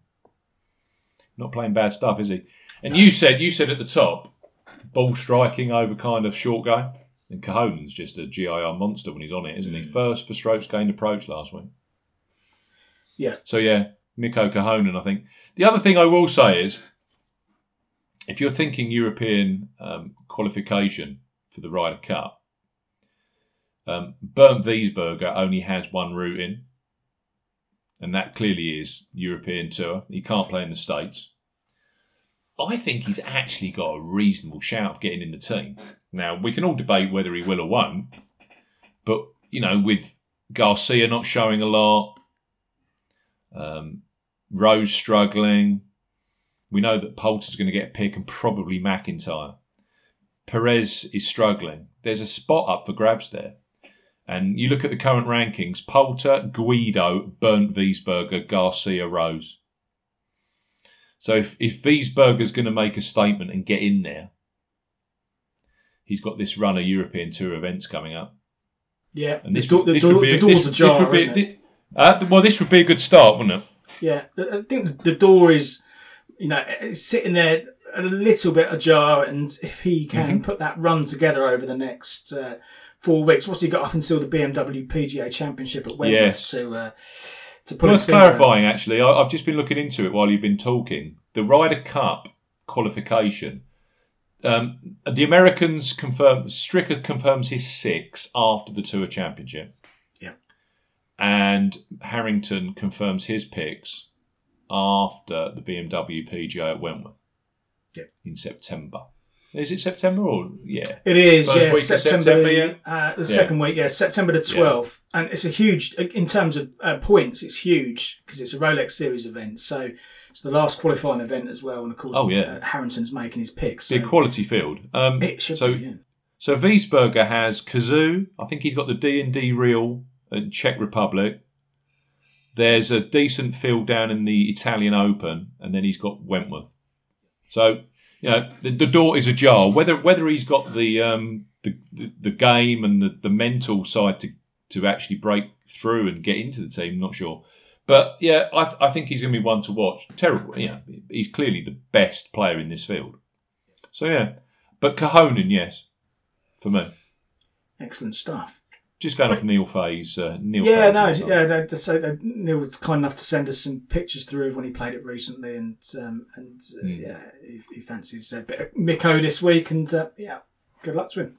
S1: Not playing bad stuff, is he? And you said you said at the top, ball striking over kind of short game. And Korhonen's just a GIR monster when he's on it, isn't he? First for strokes gained approach last week.
S2: yeah,
S1: So yeah, Mikko Korhonen, I think. The other thing I will say is, if you're thinking European um, qualification for the Ryder Cup, um, Bernd Wiesberger only has one route in, and that clearly is European Tour. He can't play in the States. I think he's actually got a reasonable shout of getting in the team. Now, we can all debate whether he will or won't, but, you know, with Garcia not showing a lot, um, Rose struggling, we know that Poulter's going to get a pick and probably MacIntyre. Perez is struggling. There's a spot up for grabs there. And you look at the current rankings Poulter, Guido, Bernd Wiesberger, Garcia, Rose. So if, if Wiesberger's going to make a statement and get in there, he's got this run of European Tour events coming up.
S2: Yeah,
S1: And this,
S2: the, do-
S1: this
S2: the,
S1: would
S2: door-
S1: be
S2: the
S1: a-
S2: door's
S1: this-
S2: ajar,
S1: this be-
S2: it?
S1: uh, well, this would be a good start, wouldn't it?
S2: Yeah, I I think the door is, you know, sitting there a little bit ajar, and if he can
S1: Mm-hmm.
S2: put that run together over the next uh, four weeks, what's he got up until the BMW PGA Championship at Wentworth
S1: Yes.
S2: to uh, to put
S1: Worth clarifying, actually. I, I've just been looking into it while you've been talking. The Ryder Cup qualification. Um, the Americans confirm Stricker confirms his six after the Tour Championship.
S2: Yeah.
S1: And Harrington confirms his picks after the BMW PGA at Wentworth.
S2: Yeah.
S1: In September. Is it September or yeah?
S2: It is,
S1: First
S2: yeah, September,
S1: September,
S2: the,
S1: yeah?
S2: uh, the
S1: Yeah.
S2: second week, yeah, September the 12th. And it's a huge, in terms of uh, points, it's huge because it's a Rolex Series event. So it's the last qualifying event as well. And of course,
S1: Oh, yeah.
S2: uh, Harrington's making his picks.
S1: The
S2: So
S1: quality field. Um,
S2: it should
S1: so
S2: be, yeah.
S1: So Wiesberger has Cazoo. I think he's got the D and D Real at Czech Republic. There's a decent field down in the Italian Open, and then he's got Wentworth. So you know the, the door is ajar. Whether whether he's got the um, the, the game and the, the mental side to to actually break through and get into the team, not sure. But yeah, I, I think he's going to be one to watch. Terrible, yeah. He's clearly the best player in this field. So yeah, but Korhonen, yes, for me.
S2: Excellent stuff.
S1: Just going off Neil Fay's. Uh, Neil
S2: Yeah,
S1: Fay's
S2: no, yeah. They, they, so they, Neil was kind enough to send us some pictures through of when he played it recently, and um, and uh,
S1: Hmm.
S2: yeah, he, he fancies a bit of Mikko this week, and uh, yeah, good luck to him.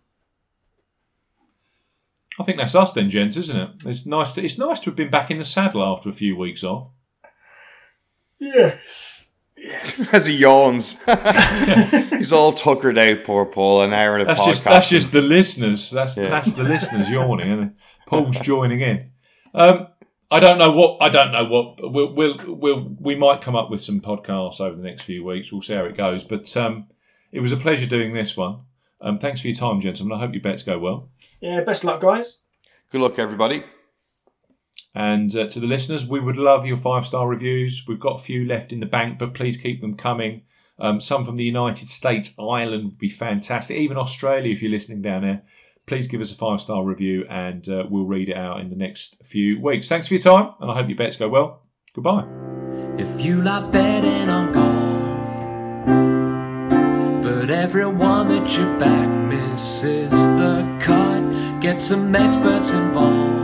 S1: I think that's us then, gents, isn't it? It's nice. To, it's nice to have been back in the saddle after a few weeks off.
S2: Yes.
S3: As he yawns. He's all tuckered out, poor Paul, an hour of
S1: That's
S3: podcast.
S1: just that's just the listeners. That's
S3: Yeah.
S1: that's the listeners yawning, and Paul's joining in. Um, I don't know what I don't know what we'll, we'll we'll we might come up with some podcasts over the next few weeks. We'll see how it goes. But um, it was a pleasure doing this one. Um, thanks for your time, gentlemen. I hope your bets go well.
S2: Yeah, best luck, guys.
S3: Good luck, everybody.
S1: And uh, to the listeners, we would love your five star reviews. We've got a few left in the bank, but please keep them coming. Um, some from the United States, Ireland would be fantastic. Even Australia, if you're listening down there, please give us a five star review and uh, we'll read it out in the next few weeks. Thanks for your time, and I hope your bets go well. Goodbye.
S4: If you like betting on golf, but everyone that you back misses the cut, get some experts involved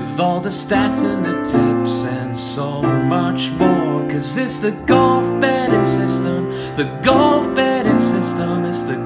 S4: with all the stats and the tips and so much more. Cause it's the golf betting system. The golf betting system is the